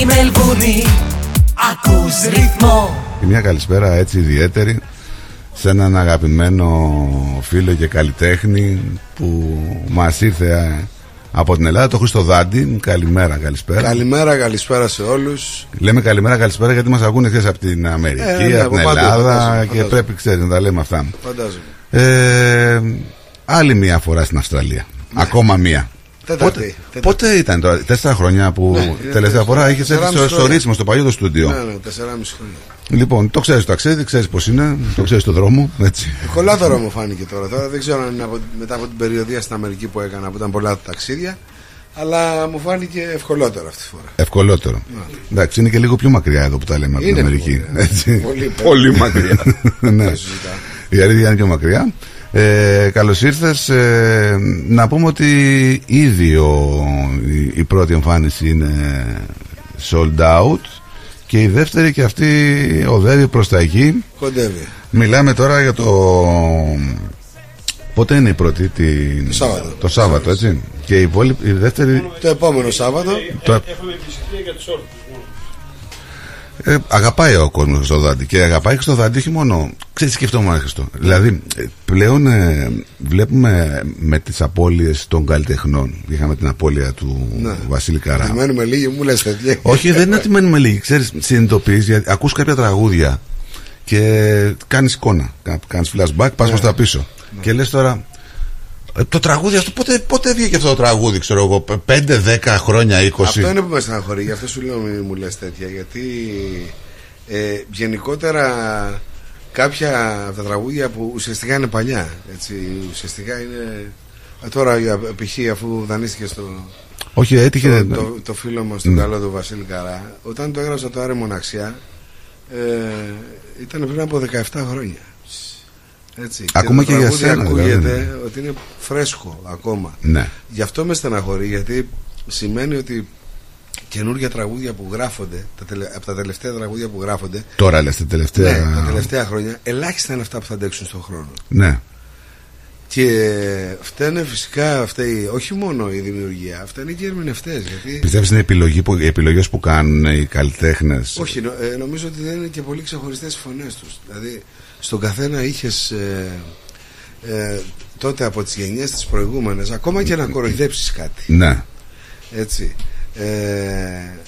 Στη Μελβούνι ακούς ρυθμό Μια καλησπέρα έτσι ιδιαίτερη σε έναν αγαπημένο φίλο και καλλιτέχνη που μας ήρθε ε, από την Ελλάδα, το Χρήστο Δάντη. Καλημέρα, καλησπέρα. Καλημέρα, καλησπέρα σε όλους Λέμε καλημέρα, καλησπέρα γιατί μας ακούνε χθες από την Αμερική, Ε, ναι, από την από παντού, Ελλάδα φαντάζομαι, και φαντάζομαι. πρέπει, ξέρει, να τα λέμε αυτά. Φαντάζομαι. Ε, άλλη μία φορά στην Αυστραλία. Ακόμα μία. Τέταρτη, Πότε, τέταρτη. πότε ήταν τώρα, τέσσερα χρόνια που Ναι, είναι τελευταία τέσσερα. φορά είχε έρθει Τεσσεράμιση στο, στο χρόνια. ρίτσιμο, στο παλιό το στούντιο. Ναι, ναι, τεσσεράμιση χρόνια. Λοιπόν, το ξέρεις το ταξίδι, ξέρεις πώς είναι, το ξέρεις το δρόμο. Έτσι. Ευκολότερο μου φάνηκε τώρα. Τώρα δεν ξέρω αν είναι από, μετά από την περιοδία στην Αμερική που έκανα που ήταν πολλά τα ταξίδια. Αλλά μου φάνηκε ευκολότερο αυτή τη φορά. Ευκολότερο. Εντάξει, είναι και λίγο πιο μακριά εδώ που τα λέμε από την Είναι Αμερική. λίγο, ναι. Έτσι. Πολύ, πολύ μακριά. ναι. Δεν συζητάω. Η αλήθεια είναι πιο μακριά. Ε, Καλώς ήρθες. Ε, να πούμε ότι ήδη ο, η, η πρώτη εμφάνιση είναι sold out και η δεύτερη και αυτή οδεύει προς τα εκεί. Κοντεύει. Μιλάμε τώρα για το. Πότε είναι η πρώτη, την... Το Σάββατο. Το Σάββατο, έτσι. Και η, υπόλοιπη- η δεύτερη. Το επόμενο Σάββατο. Το... Έχουμε πλησιαστεί για τους όρους. Ε, αγαπάει ο κόσμος στο δάντη και αγαπάει και στο δάντη όχι μόνο. Ξέρεις, σκεφτόμουν Χριστό. Δηλαδή, ε, πλέον ε, βλέπουμε με τις απώλειες των καλλιτεχνών. Είχαμε την απώλεια του Ναι. Βασίλη Καρά. Αν μένουμε λίγοι, μου λες τέτοια. Όχι, δεν είναι ότι μένουμε λίγοι. Ξέρεις, συνειδητοποιείς, γιατί ακούς κάποια τραγούδια και κάνεις εικόνα. Κάνεις flashback, πας προς τα πίσω. Και λες τώρα, ε, το τραγούδι αυτό, πότε, πότε βγήκε αυτό το τραγούδι, ξέρω εγώ, 5, 10 χρόνια, 20. Αυτό είναι που με στεναχωρεί, γι' αυτό σου λέω μην μου λες τέτοια. Γιατί ε, γενικότερα κάποια από τα τραγούδια που ουσιαστικά είναι παλιά. Έτσι, ουσιαστικά είναι. ε, Τώρα για π.χ. αφού δανείστηκε στο, Όχι, έτυχε. το, το, το φίλο μας τον Ναι. καλό του Βασίλη Καρά, όταν το έγραψα το Άρε Μοναξιά, ε, ήταν πριν από 17 χρόνια. Έτσι. Ακόμα και το για τραγούδι σένα, ακούγεται δηλαδή. ότι είναι φρέσκο ακόμα. Ναι. Γι' αυτό με στεναχωρεί, γιατί σημαίνει ότι καινούργια τραγούδια που γράφονται, τα τελε... από τα τελευταία τραγούδια που γράφονται, Τώρα λες τα τελευταία. ναι, τα τελευταία χρόνια, ελάχιστα είναι αυτά που θα αντέξουν στον χρόνο. Ναι. Και φταίνε φυσικά φταίει όχι μόνο η δημιουργία, φταίνε και οι ερμηνευτές. Γιατί... Πιστεύεις είναι η επιλογή που, οι επιλογές που κάνουν οι καλλιτέχνες; Όχι, νο- ε, νομίζω ότι δεν είναι και πολύ ξεχωριστές οι φωνές τους. Δηλαδή, στον καθένα είχες ε, ε, τότε από τις γενιές τις προηγούμενες, ακόμα και να κοροϊδέψεις κάτι. Ναι. Έτσι. Ε,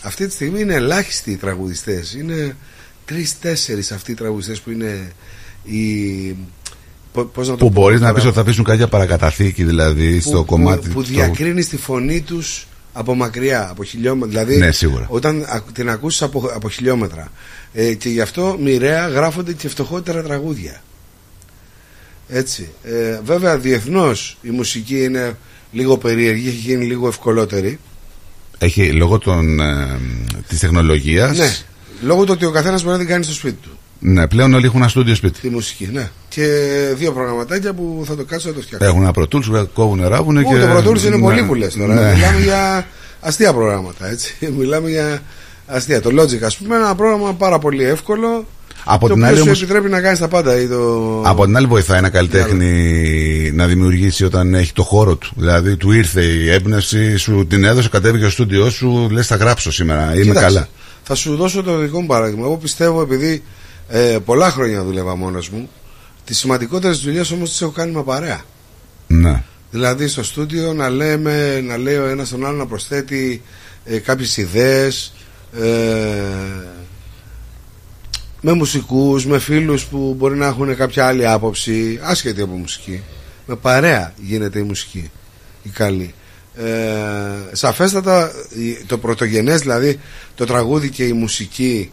αυτή τη στιγμή είναι ελάχιστοι οι τραγουδιστές. Είναι τρει-τέσσερις αυτοί οι τραγουδιστές που είναι οι. πο- Πώς να το Που πω μπορείς να τώρα, πεις ότι θα αφήσουν κάποια παρακαταθήκη, δηλαδή, που, στο κομμάτι που, που στο- διακρίνεις τη φωνή τους από μακριά, από χιλιόμετρα. Δηλαδή, Ναι, σίγουρα. όταν α- την ακούσεις από, από χιλιόμετρα. Ε, και γι' αυτό μοιραία γράφονται και φτωχότερα τραγούδια. Έτσι. Ε, βέβαια, διεθνώς η μουσική είναι λίγο περίεργη, έχει γίνει λίγο ευκολότερη. Έχει λόγω των, ε, της τεχνολογίας. Ναι. Λόγω του ότι ο καθένας μπορεί να την κάνει στο σπίτι του. Ναι, πλέον όλοι έχουν ένα στούντιο σπίτι. Τη μουσική, ναι. Και δύο προγραμματάκια που θα το κάτσω να το φτιάξω. Έχουν ένα πρωτούλ, κόβουν, ράβουν Ού, και. το Pro Tools είναι ναι. πολύ που λες τώρα. Ναι. Μιλάμε για αστεία προγράμματα, έτσι. Μιλάμε για αστεία. Το Logic, ας πούμε, είναι ένα πρόγραμμα πάρα πολύ εύκολο. Από το την οποίο άλλη σου όμως- επιτρέπει να κάνεις τα πάντα. Ή το... Από την άλλη, βοηθάει ένα καλλιτέχνη να δημιουργήσει όταν έχει το χώρο του. Δηλαδή, του ήρθε η έμπνευση, σου την έδωσε, κατέβηκε στο στούντιό σου, λες: Θα γράψω σήμερα. Είμαι Κοίταξε, καλά. Θα σου δώσω το δικό μου παράδειγμα. Εγώ πιστεύω, επειδή ε, πολλά χρόνια δούλευα μόνος μου, τις σημαντικότερες δουλειές όμως τις έχω κάνει με παρέα. Ναι. Δηλαδή στο στούντιο να λέμε, να λέει ο ένας τον άλλο να προσθέτει ε, κάποιες ιδέες ε, με μουσικούς, με φίλους που μπορεί να έχουν κάποια άλλη άποψη άσχετη από μουσική με παρέα γίνεται η μουσική η καλή ε, σαφέστατα η- το πρωτογενές δηλαδή το τραγούδι και η μουσική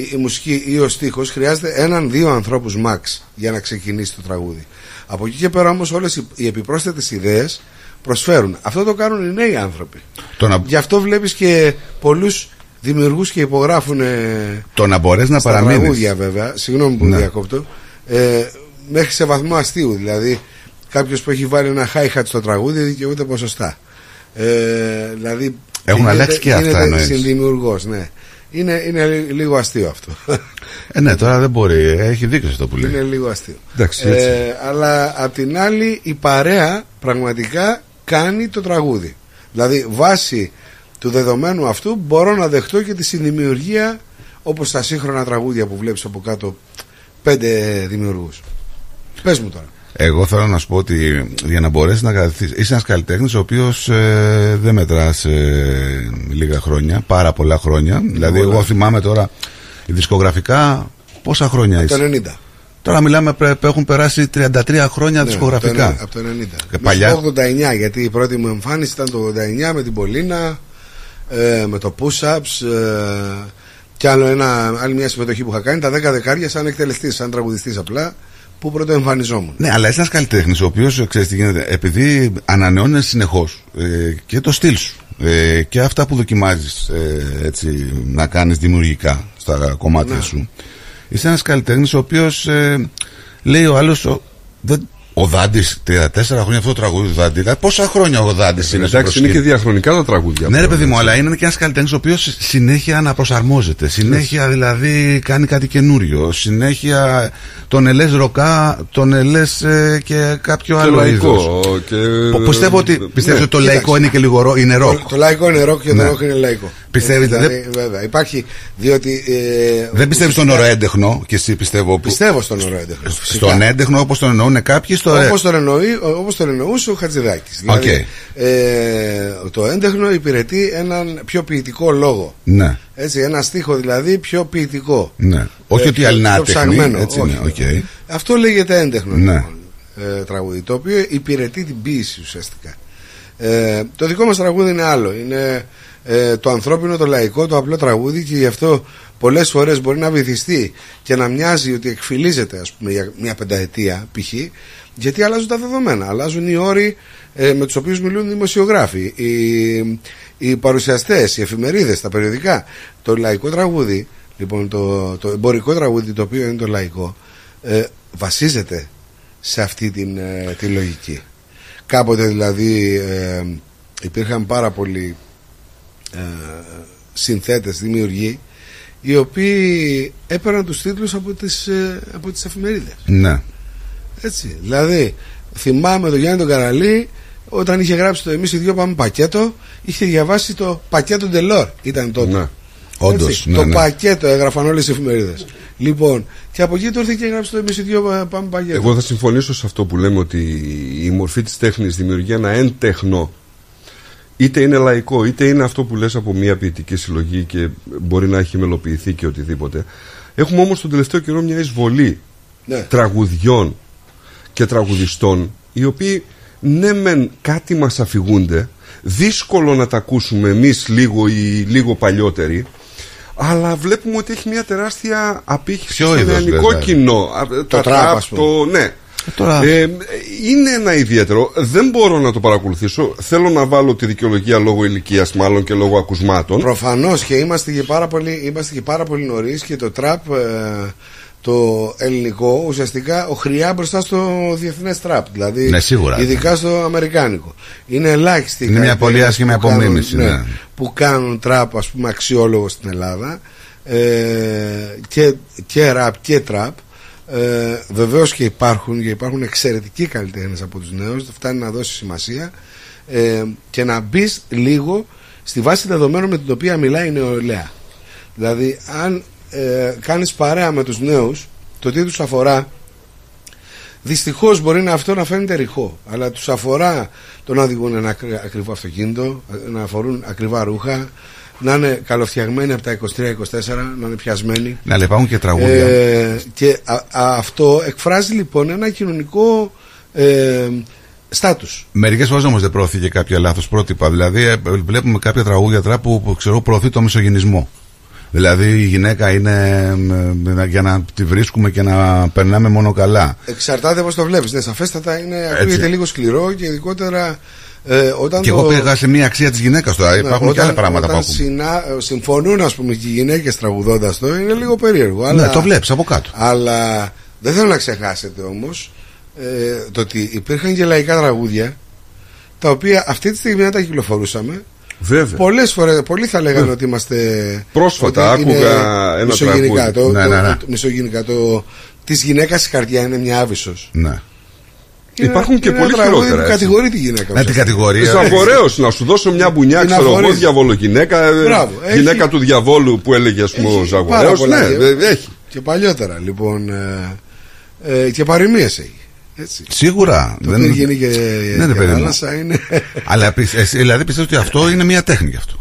η, η μουσική ή ο στίχος χρειάζεται έναν-δύο ανθρώπους max για να ξεκινήσει το τραγούδι από εκεί και πέρα όμως όλες οι, οι επιπρόσθετες ιδέες προσφέρουν αυτό το κάνουν οι νέοι άνθρωποι Το να, γι' αυτό βλέπεις και πολλούς δημιουργούς και υπογράφουν ε, το να μπορέσεις να στα παραμείνεις. τραγούδια βέβαια, συγγνώμη που Ναι. διακόπτω, ε, μέχρι σε βαθμό αστείου. Δηλαδή, κάποιος που έχει βάλει ένα hi-hat στο τραγούδι δικαιούται ποσοστά. Ε, δηλαδή, Έχουν αλλάξει και αυτά, εννοείς. συνδημιουργός, ναι. Είναι, είναι λι- λίγο αστείο αυτό. Ε, ναι, τώρα δεν μπορεί. Έχει δίκιο σε αυτό που λέει. είναι λίγο αστείο. Εντάξει, έτσι. Ε, αλλά απ' την άλλη η παρέα πραγματικά κάνει το τραγούδι. Δηλαδή βάσει του δεδομένου αυτού μπορώ να δεχτώ και τη συνδημιουργία όπως τα σύγχρονα τραγούδια που βλέπεις από κάτω πέντε δημιουργούς. Πες μου τώρα. Εγώ θέλω να σου πω ότι για να μπορέσεις να κρατηθεί. Είσαι ένας καλλιτέχνης ο οποίος ε, δεν μετράς ε, λίγα χρόνια, πάρα πολλά χρόνια. Δηλαδή, εγώ θυμάμαι τώρα δισκογραφικά πόσα χρόνια Από είσαι. το 90. Τώρα μιλάμε, πρέ- έχουν περάσει 33 χρόνια Ναι, δισκογραφικά. Από το, από το 90. Και Μέσα παλιά- στο 89, γιατί η πρώτη μου εμφάνιση ήταν το 89 με την Πολίνα, ε, με το push-ups ε, και άλλο ένα, άλλη μια συμμετοχή που είχα κάνει. Τα 10 δεκάρια σαν εκτελεστής, σαν τραγουδιστής απλά, που πρώτο εμφανιζόμουν. Ναι, αλλά είσαι ένας καλλιτέχνης ο οποίος ξέρεις τι γίνεται. Επειδή ανανεώνεις συνεχώς ε, και το στυλ σου ε, και αυτά που δοκιμάζεις ε, έτσι να κάνεις δημιουργικά στα κομμάτια Ναι. σου. Είσαι ένας καλλιτέχνης ο οποίος ε, λέει ο άλλος. Ο Δάντης, 34 χρόνια αυτό το τραγούδι του Δάντη. Δηλαδή, πόσα χρόνια ο Δάντης είναι στο Εντάξει, είναι και προσκήνιο. διαχρονικά τα τραγούδια. Ναι, ρε πλέον, παιδί μου, έτσι. αλλά είναι και ένας καλλιτέχνης ο οποίος συνέχεια αναπροσαρμόζεται. Συνέχεια δηλαδή κάνει κάτι καινούριο. Συνέχεια τον λες ροκά, τον λες και κάποιο Και άλλο είδος. λαϊκό. Και... Πιστεύω ότι, πιστεύεις Ναι. ότι το λαϊκό είναι και λίγο ρο- είναι ροκ. Το, το λαϊκό είναι ροκ και Ναι. το ροκ είναι λαϊκό. Πιστεύεις, Έτσι, δηλαδή, βέβαια. Υπάρχει, διότι. Ε, Δεν πιστεύεις στον όρο έντεχνο και εσύ πιστεύω. Που... Πιστεύω στον όρο έντεχνο. Στον έντεχνο όπως τον εννοούν κάποιοι. Στο... Όπως τον, εννοεί, όπως τον εννοούσε ο Χατζηδάκης Δηλαδή Οκ. ε, το έντεχνο υπηρετεί έναν πιο ποιητικό λόγο Ναι, Έτσι, ένα στίχο δηλαδή πιο ποιητικό ναι. Όχι Ε, ότι πιο- άλλη είναι πιο άτεχνη. ψαγμένο. Έτσι Όχι. είναι, οκ. Αυτό λέγεται έντεχνο Ναι. λοιπόν, ε, τραγούδι Το οποίο υπηρετεί την ποίηση ουσιαστικά ε, Το δικό μας τραγούδι είναι άλλο Είναι ε, το ανθρώπινο, το λαϊκό, το απλό τραγούδι Και γι' αυτό πολλές φορές μπορεί να βυθιστεί Και να μοιάζει ότι εκφυλίζεται ας πούμε, για μια πενταετία π.χ. Γιατί αλλάζουν τα δεδομένα Αλλάζουν οι όροι ε, με τους οποίους μιλούν οι δημοσιογράφοι Οι, οι παρουσιαστές, οι εφημερίδες, τα περιοδικά Το λαϊκό τραγούδι Λοιπόν, το, το εμπορικό τραγούδι το οποίο είναι το λαϊκό ε, βασίζεται σε αυτή την, ε, τη λογική. Κάποτε δηλαδή ε, υπήρχαν πάρα πολλοί ε, συνθέτες, δημιουργοί οι οποίοι έπαιρναν τους τίτλους από τις, ε, από τις εφημερίδες. Ναι. Έτσι. Δηλαδή, θυμάμαι τον Γιάννη τον Καραλή όταν είχε γράψει το Εμείς οι δυο πάμε πακέτο, είχε διαβάσει το πακέτο Ντελόρ. Ήταν τότε. Ναι. Όντως, Έτσι, ναι, το ναι. πακέτο έγραφαν όλες οι εφημερίδες. Λοιπόν, και από εκεί του ήρθε και έγραψε το Εμείς οι δυο πάμε πακέτο. Εγώ θα συμφωνήσω σε αυτό που λέμε ότι η μορφή της τέχνης δημιουργεί ένα εν τέχνο είτε είναι λαϊκό είτε είναι αυτό που λες από μια ποιητική συλλογή και μπορεί να έχει μελοποιηθεί και οτιδήποτε έχουμε όμως τον τελευταίο καιρό μια εισβολή Ναι. τραγουδιών και τραγουδιστών οι οποίοι ναι μεν κάτι μας αφηγούνται δύσκολο να τα ακούσουμε εμείς λίγο ή λίγο παλιότεροι αλλά βλέπουμε ότι έχει μια τεράστια απήχηση Ποιο στο είδος, νεανικό βέβαια. κοινό. Α, Τα τραπ, τραπ, ας πούμε. το, ναι. Τώρα- Ε, είναι ένα ιδιαίτερο. Δεν μπορώ να το παρακολουθήσω. Θέλω να βάλω τη δικαιολογία λόγω ηλικίας, μάλλον και λόγω ακουσμάτων. Προφανώς και είμαστε και πάρα πολύ, είμαστε και πάρα πολύ νωρίς και το τραπ ε, το ελληνικό ουσιαστικά οχριά μπροστά στο διεθνές τραπ. Δηλαδή, Ναι, σίγουρα. Ειδικά στο αμερικάνικο. Είναι ελάχιστοι. οι Είναι μια καλλιτέχνες πολύ άσχημη που κάνουν- απομίμηση, ναι. Που κάνουν τραπ, ας πούμε, αξιόλογο στην Ελλάδα. Ε, και, και ραπ και τραπ. Ε, Βεβαίως και υπάρχουν και υπάρχουν εξαιρετικοί καλλιτέχνες από τους νέους. Φτάνει να δώσει σημασία ε, και να μπεις λίγο στη βάση δεδομένων με την οποία μιλάει η νεολαία. Δηλαδή, αν ε, κάνεις παρέα με τους νέους, το τι τους αφορά, δυστυχώς μπορεί να αυτό να φαίνεται ρηχό, αλλά τους αφορά το να οδηγούν ένα ακρι- ακριβό αυτοκίνητο, να αφορούν ακριβά ρούχα, να είναι καλοφτιαγμένοι από τα 23-24, να είναι πιασμένοι. Ναι, αλλά υπάρχουν και τραγούδια. Ε, και α- α- αυτό εκφράζει λοιπόν ένα κοινωνικό ε, στάτους. Μερικές φορές όμως δεν προωθεί και κάποια λάθος πρότυπα. Δηλαδή, ε, βλέπουμε κάποια τραγούδια τώρα που, που ξέρω προωθεί το μισογενισμό. Δηλαδή, η γυναίκα είναι ε, ε, για να τη βρίσκουμε και να περνάμε μόνο καλά. Εξαρτάται πώς το βλέπεις. Ναι, σαφέστατα είναι, ακούγεται λίγο σκληρό και ειδικότερα ε, όταν. Και το... εγώ πήγα σε μια αξία της γυναίκας τώρα. Ναι, Υπάρχουν και όταν- άλλα πράγματα που όταν ακούμε. συνα... συμφωνούν, ας πούμε, και οι γυναίκες τραγουδώντας το, είναι λίγο περίεργο. Αλλά... Ναι, το βλέπεις από κάτω. Αλλά δεν θέλω να ξεχάσετε όμως ε, το ότι υπήρχαν και λαϊκά τραγούδια τα οποία αυτή τη στιγμή αν τα κυκλοφορούσαμε. Βέβαια. Πολλές φορέ, πολλοί θα λέγανε ότι είμαστε. Πρόσφατα ότι είναι άκουγα ένα μισογενικά. τραγούδι. Το, Ναι, το, ναι, ναι. το- μισογενικά. Το, της γυναίκας η καρδιά είναι μια άβυσος Ναι. Είναι- Υπάρχουν και είναι πολύ ένα τραγούδι χειρότερα, που έτσι. κατηγορεί τη γυναίκα. Με την κατηγορία. Ζαβορέο, να σου δώσω μια μπουνιά, Την ξέρω εγώ, αφορείς. διαβολογυναίκα. ε, Μπράβο, έχει- Γυναίκα του διαβόλου που έλεγε, ας πούμε, ο Έχει πάρα Ζαγορέο. πολλά Ναι, και- ε, έχει. Και παλιότερα λοιπόν. Ε, ε, και παροιμίες έχει. Έτσι. Σίγουρα. Το δεν- δεν γίνει και Ναι, ρε και παιδί μου. θάλασσα είναι. Αλλά πι- εσύ, δηλαδή πιστεύω ότι αυτό είναι μια τέχνη γι' αυτό;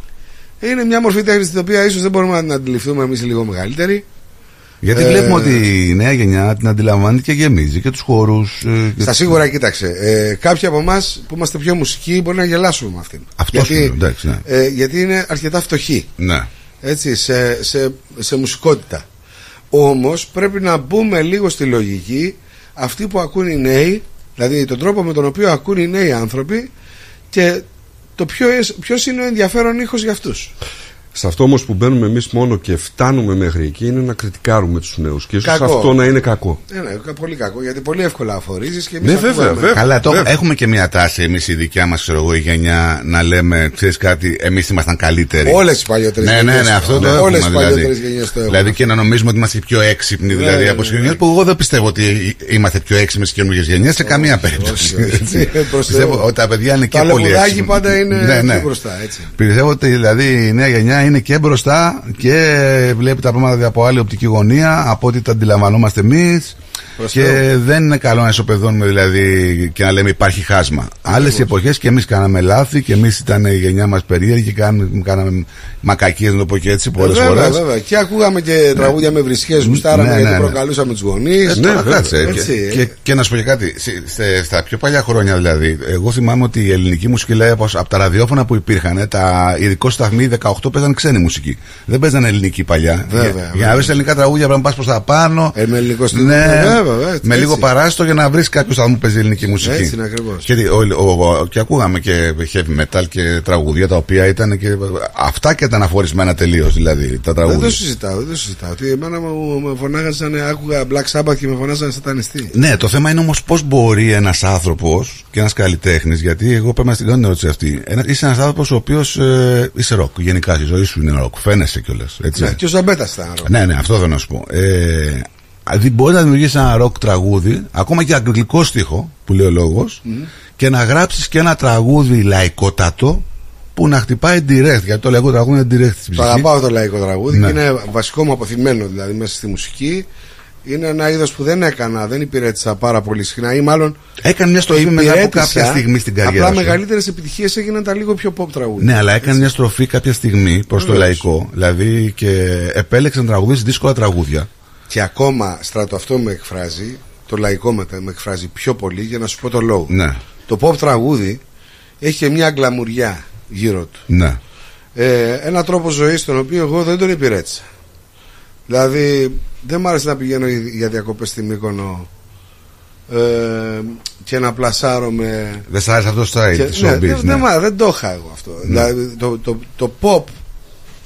είναι μια μορφή τέχνης την οποία ίσως δεν μπορούμε να την αντιληφθούμε εμείς λίγο μεγαλύτερη. Γιατί Ε, βλέπουμε ότι η νέα γενιά την αντιλαμβάνεται και γεμίζει και τους χώρους. Στα σίγουρα, κοίταξε. Ε, κάποιοι από εμάς που είμαστε πιο μουσικοί μπορεί να γελάσουμε με αυτήν. Αυτό σου λέω, εντάξει, ναι. ε, γιατί είναι αρκετά φτωχοί. Ναι. Έτσι, σε, σε, σε μουσικότητα. Όμως πρέπει να μπούμε λίγο στη λογική αυτοί που ακούν οι νέοι, δηλαδή τον τρόπο με τον οποίο ακούν οι νέοι άνθρωποι και το ποιο, ποιος είναι ο ενδιαφέρον ήχος για αυτούς. Σε αυτό όμως που μπαίνουμε εμείς μόνο και φτάνουμε μέχρι εκεί είναι να κριτικάρουμε τους νέους. Και ίσως Κακό. αυτό να είναι κακό. Ε, ναι, κα- πολύ κακό γιατί πολύ εύκολα αφορίζεις και εμείς Ναι, ακούγαμε. βέβαια, βέβαια. Καλά, το, βέβαια. έχουμε και μια τάση εμείς η δικιά μας η γενιά να λέμε, ξέρεις κάτι, εμείς ήμασταν καλύτεροι. Όλες οι παλιότερες Ναι, ναι, γενιές ναι, το αυτό έχουν. το έχουμε. Όλες οι δηλαδή. παλιότερες γενιές το έχουν. Δηλαδή και να νομίζουμε ότι είμαστε πιο έξυπνοι δηλαδή ναι, από τι ναι, γενιέ που εγώ δεν πιστεύω ότι είμαστε πιο έξυπνοι στις καινούργιες γενιές σε καμία περίπτωση. όχι. Έτσι. Ε, προς Πιστεύω Θεού. ότι τα παιδιά είναι και Τα πολύ λεπουδάκι έξυπνα. πάντα είναι Ναι, ναι. πιο μπροστά, έτσι. Πιστεύω ότι δηλαδή η νέα γενιά είναι και μπροστά και βλέπει τα πράγματα από άλλη οπτική γωνία από ό,τι τα αντιλαμβανόμαστε εμείς. Προς Και Θεού. δεν είναι καλό να ισοπεδώνουμε δηλαδή και να λέμε υπάρχει χάσμα. Άλλες εποχές και εμείς κάναμε λάθη και εμείς ήταν η γενιά μας περίεργη και κάναμε, κάναμε μακακίες, να το πω και έτσι, πολλές Ε, βέβαια, φορές. βέβαια. Και ακούγαμε και τραγούδια με βρισχές γουστάραμε Ναι, ναι, γιατί ναι. προκαλούσαμε τους γονείς. Ε, τώρα βέβαια, κάτσε. έτσι, και, ε. και, και να σου πω και κάτι. σε- σε- στα πιο παλιά χρόνια δηλαδή, εγώ θυμάμαι ότι η ελληνική μουσική λέει από, από τα ραδιόφωνα που υπήρχαν, τα ειδικό σταθμοί 18 παίζαν ξένη μουσική. Δεν παίζαν ελληνική παλιά. Βέβαια, για, βέβαια. για να βρει ελληνικά τραγούδια πρέπει να πας προς τα πάνω. Ε, με ελληνικό στυλ. Ναι, Βέβαια, βέβαια, έτσι, με έτσι. λίγο παράστο για να βρεις κάποιος σταθμό που παίζει ελληνική μουσική. Έτσι είναι ακριβώς. Και, ο- ο- ο- και ακούγαμε και heavy metal και τραγούδια τα οποία ήταν και. Αυτά και ήταν αφορισμένα τελείως δηλαδή τα Δεν τραγούδια. το συζητάω, δεν το συζητάω. Ότι εμένα μου με φωνάγαζαν, άκουγα Black Sabbath και με φωνάζανε σατανιστή. Ναι, το θέμα είναι όμως πώς μπορεί ένας άνθρωπος και ένας καλλιτέχνης, γιατί εγώ πρέπει να στην κάνω την ερώτηση αυτή. Ένα, είσαι ένας άνθρωπος ο οποίος ε, είσαι ροκ. Γενικά στη ζωή σου είναι ροκ. Φαίνεσαι κιόλας. Ναι, και ο Ζαμπέτας ήταν ροκ. Ναι, ναι, αυτό θέλω να σου πω. Ε, δηλαδή μπορεί να δημιουργήσει ένα ροκ τραγούδι, ακόμα και αγγλικό στίχο, που λέει ο λόγος, και να γράψεις και ένα τραγούδι λαϊκότατο που να χτυπάει direct. Γιατί το λαϊκό τραγούδι είναι direct στην Το ψυχή. αγαπάω το λαϊκό τραγούδι Ναι. και είναι βασικό μου αποθυμένο δηλαδή μέσα στη μουσική. Είναι ένα είδος που δεν έκανα, δεν υπηρέτησα πάρα πολύ συχνά ή μάλλον Έκανε μια το στροφή μετά από υπηρέτησα. κάποια στιγμή στην καριέρα Απλά σου. μεγαλύτερες επιτυχίες έγιναν τα λίγο πιο pop τραγούδια. Ναι, αλλά έκανε μια στροφή κάποια στιγμή προς το Βεβαίως. λαϊκό. Δηλαδή και επέλεξε να τραγουδίσει δύσκολα τραγούδια. Και ακόμα στράτο αυτό με εκφράζει, το λαϊκό μετά με εκφράζει πιο πολύ για να σου πω το λόγο. Ναι, Το pop τραγούδι έχει και μια γκλαμουριά γύρω του. ναι. Ε, ένα τρόπο ζωής τον οποίο εγώ δεν τον υπηρέτησα. Δηλαδή δεν μ' άρεσε να πηγαίνω για διακοπές στη Μύκονο ε, και να πλασάρω με... Δεν σ' άρεσε αυτό το style Και, της ναι, showbiz, δεν, ναι. δεν, μ' άρεσε, δεν το είχα εγώ αυτό. Δηλαδή το, το, το pop,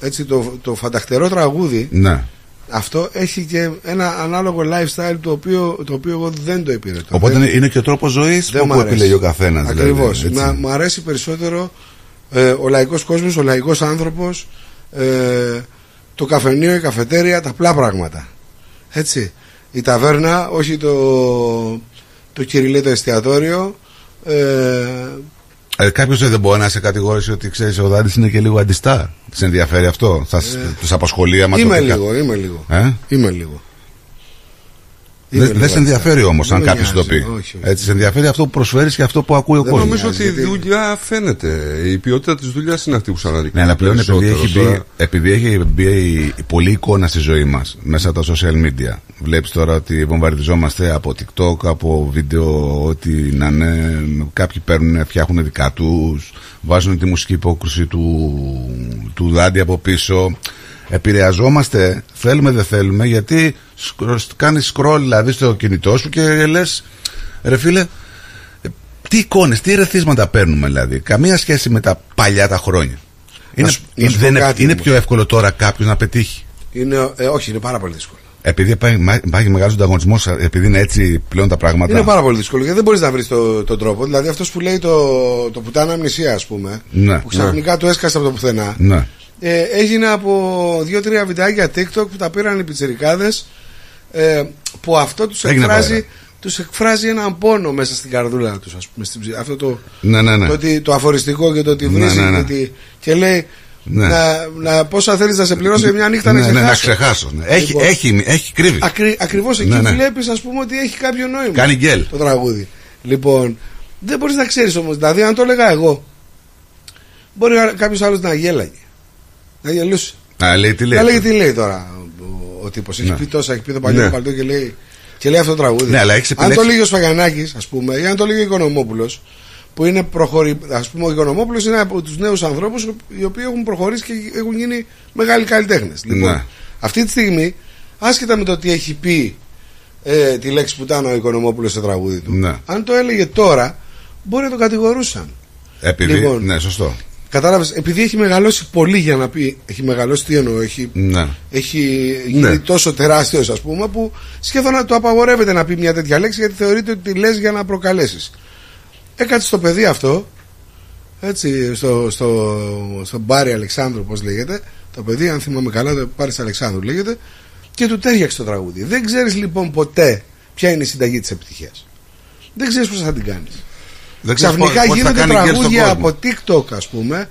έτσι, το, το φανταχτερό τραγούδι, Ναι. Αυτό έχει και ένα ανάλογο lifestyle το οποίο, το οποίο εγώ δεν το υπηρετώ. Οπότε δεν, είναι, είναι και ο τρόπος ζωής δεν μ' που αρέσει. επιλέγει ο καθένας. Ακριβώς. Δηλαδή, Μα, μ' αρέσει περισσότερο ε, ο λαϊκός κόσμος, ο λαϊκός άνθρωπος, ε, το καφενείο, η καφετέρια, τα απλά πράγματα. Έτσι. Η ταβέρνα, όχι το, το κυριλέ το εστιατόριο. Ε, ε, Κάποιος δεν μπορεί να σε κατηγορήσει ότι ξέρεις ο Δάντης είναι και λίγο αντιστάρ. Σε ενδιαφέρει αυτό; Θα τους απασχολεί άμα Ε, είμαι το πει κα- λίγο, είμαι λίγο. Ε; Είμαι λίγο. Είμαι Δεν λίγο δεν σε ενδιαφέρει όμως Δεν αν με κάποιος το νοιάζει, πει. όχι, όχι. Έτσι, σε ενδιαφέρει αυτό που προσφέρεις και αυτό που ακούει ο Δεν κόσμος. Νομίζω ότι η γιατί- δουλειά φαίνεται. Η ποιότητα της δουλειάς είναι αυτή που σου αναδεικνύει. Ναι, αλλά πλέον επειδή περισσότερο. έχει, μπει, Τώρα, επειδή έχει μπει η- η πολλή εικόνα στη ζωή μας μέσα από τα social media. Βλέπεις τώρα ότι βομβαρδιζόμαστε από TikTok, από βίντεο, ό,τι να είναι. Κάποιοι παίρνουν, φτιάχνουν δικά τους, βάζουν τη μουσική υπόκριση του, του Δάντη από πίσω. Επηρεαζόμαστε, θέλουμε δεν θέλουμε, γιατί κάνεις scroll δηλαδή στο κινητό σου και λες, ρε φίλε, ε, τι εικόνες, τι ερεθίσματα παίρνουμε δηλαδή. Καμία σχέση με τα παλιά τα χρόνια. Είναι, σου- να είναι- σου πω δεν είναι, κάτι είναι όμως. πιο εύκολο τώρα κάποιος να πετύχει. Είναι, ε, όχι, είναι πάρα πολύ δύσκολο. Επειδή υπάρχει μεγάλος ανταγωνισμός, επειδή είναι έτσι πλέον τα πράγματα. Είναι πάρα πολύ δύσκολο γιατί δεν μπορείς να βρεις το, τον τρόπο. Δηλαδή αυτός που λέει το, το πουτάνα αμνησία, ας πούμε, Ναι, που ξαφνικά του έσκασε από το πουθενά. Ναι. Ε, έγινε από δύο-τρία βιντεάκια TikTok που τα πήραν οι πιτσιρικάδες ε, που αυτό τους Έγινε εκφράζει παρέα. τους εκφράζει έναν πόνο μέσα στην καρδούλα τους ας πούμε, στην ψυχή. αυτό το, Ναι, ναι, ναι. το, ότι, το αφοριστικό και το ότι Ναι, βρίζει ναι, ναι. και, τι- και λέει Ναι. να, να, πόσα θέλεις να σε πληρώσω για μια νύχτα ναι, να ναι, ξεχάσω να ξεχάσω. ναι. Έχει, Λοιπόν. έχει, έχει κρύβει. Ακρι, ακριβώς εκεί Ναι, ναι. βλέπεις ας πούμε ότι έχει κάποιο νόημα Κάνει γκέλ. το τραγούδι λοιπόν δεν μπορείς να ξέρεις όμως δηλαδή αν το έλεγα εγώ μπορεί κάποιος άλλος να γέλαγε να γελούσε Α, λέει τι λέει. να λέγει τι λέει τώρα ο, ο τύπος έχει Ναι. πει τόσα έχει πει το παλιό Ναι. παλτό και λέει και λέει αυτό το τραγούδι Ναι, αλλά έχεις αν επιλέξει- το λέγει ο Σφαγιανάκης ας πούμε ή αν το λέγει ο Οικονομόπουλος που είναι προχωρη... ας πούμε ο Οικονομόπουλος είναι από τους νέους ανθρώπους οι οποίοι έχουν προχωρήσει και έχουν γίνει μεγάλοι καλλιτέχνες λοιπόν, Ναι. αυτή τη στιγμή άσχετα με το τι έχει πει ε, τη λέξη πουτάνα ο Οικονομόπουλος στο τραγούδι του Ναι. αν το έλεγε τώρα μπορεί να τον κατηγορούσαν Επειδή, Λοιπόν. ναι, σωστό. Κατάλαβες, επειδή έχει μεγαλώσει πολύ για να πει, έχει μεγαλώσει τι εννοώ, έχει Ναι. έχει γίνει Ναι. τόσο τεράστιος ας πούμε που σχεδόν να το απαγορεύεται να πει μια τέτοια λέξη γιατί θεωρείται ότι τη λες για να προκαλέσεις έκατσε στο παιδί αυτό. Έτσι στο, στο, στο Μπάρι Αλεξάνδρου πως λέγεται. Το παιδί αν θυμάμαι καλά το Μπάρις Αλεξάνδρου λέγεται. Και του τέριαξε το τραγούδι. Δεν ξέρεις λοιπόν ποτέ ποια είναι η συνταγή της επιτυχίας. Δεν ξέρεις πώς θα την κάνεις. Δεν ξέρεις Ξαφνικά πώς- πώς θα γίνονται κάνει γκέλ στον τραγούδια κόσμο. από TikTok, ας πούμε,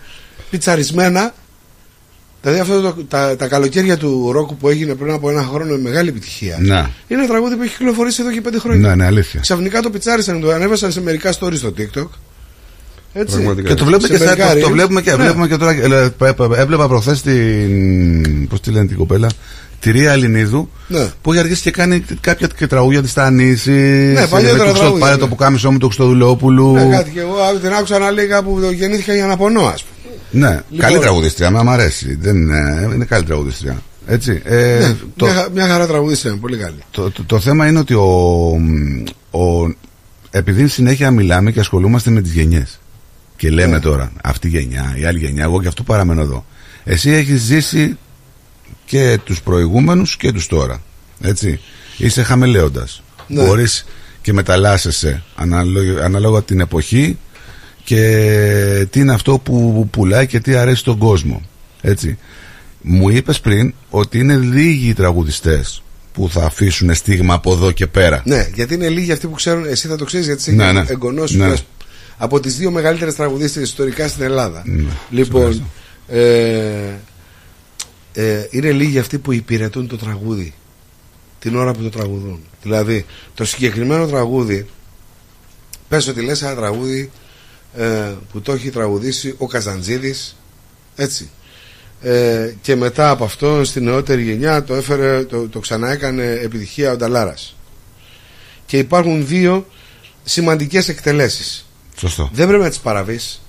πιτσαρισμένα. Δηλαδή αυτό το, τα, τα καλοκαίρια του ρόκου που έγινε πριν από ένα χρόνο με μεγάλη επιτυχία. Ναι. Είναι ένα τραγούδι που έχει κυκλοφορήσει εδώ και πέντε χρόνια. Ναι, ναι, αλήθεια. Ξαφνικά το πιτσάρισαν, το ανέβασαν σε μερικά stories στο TikTok. Έτσι. Πραγματικά. Και το βλέπουμε Σε και, στα, μερικά το, το reels. βλέπουμε και, Ναι. βλέπουμε και τώρα. ε, ε, Έβλεπα προχθές την. Πώς τη λένε την κοπέλα. Τη Ρία Ελληνίδου. Ναι. Που έχει αρχίσει και κάνει κάποια και τραγούδια της Τανίσης. Ναι, παλιότερα τραγούδια, Πάρε ναι. το που κάμισό μου του Χρυστοδουλόπουλου. Ναι, κάτι και εγώ α, την άκουσα να λέει κάπου το γεννήθηκα για να πονώ, ας πούμε. Ναι, Λοιπόν. καλή τραγουδίστρια, με μ' αρέσει. Δεν είναι, είναι καλή τραγουδίστρια. Έτσι. Ε, Ναι, το, μια, χα- μια χαρά τραγουδίστρια, πολύ καλή. το, το, το θέμα είναι ότι ο, ο, επειδή συνέχεια μιλάμε και ασχολούμαστε με τις γενιές και λέμε Ναι. τώρα αυτή η γενιά, η άλλη γενιά, εγώ και αυτό παραμένω εδώ. Εσύ έχεις ζήσει και τους προηγούμενους και τους τώρα. Έτσι. Είσαι χαμελέοντας. Ναι. Μπορείς και μεταλλάσσεσαι ανάλογα, ανάλογα την εποχή και τι είναι αυτό που πουλάει και τι αρέσει στον κόσμο. Έτσι. Μου είπες πριν ότι είναι λίγοι οι τραγουδιστές που θα αφήσουν στίγμα από εδώ και πέρα. Ναι, γιατί είναι λίγοι αυτοί που ξέρουν, εσύ θα το ξέρεις γιατί σε Ναι, έχει ναι. εγγονώσει Ναι. πες, από τις δύο μεγαλύτερες τραγουδίστρε ιστορικά στην Ελλάδα. Ναι, λοιπόν, ε, ε, είναι λίγοι αυτοί που υπηρετούν το τραγούδι την ώρα που το τραγουδούν. Δηλαδή, το συγκεκριμένο τραγούδι, πες ότι λες ένα τραγούδι ε, που το έχει τραγουδήσει ο Καζαντζίδης, έτσι. Ε, και μετά από αυτό στην νεότερη γενιά το έφερε, το, το ξαναέκανε επιτυχία ο Νταλάρας. Και υπάρχουν δύο σημαντικές εκτελέσεις. Σωστό. Δεν πρέπει να τις παραβείς.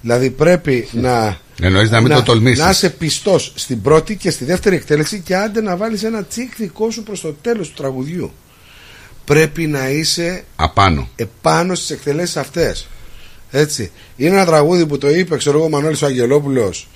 Δηλαδή πρέπει να, Εννοείς να μην το τολμήσεις. να είσαι πιστός στην πρώτη και στη δεύτερη εκτέλεση και άντε να βάλεις ένα τσικ δικό σου προς το τέλος του τραγουδιού. Πρέπει να είσαι Απάνω. επάνω στις εκτελέσεις αυτές. Έτσι. Είναι ένα τραγούδι που το είπε, ξέρω εγώ, ο Μανώλης ο Αγγελόπουλος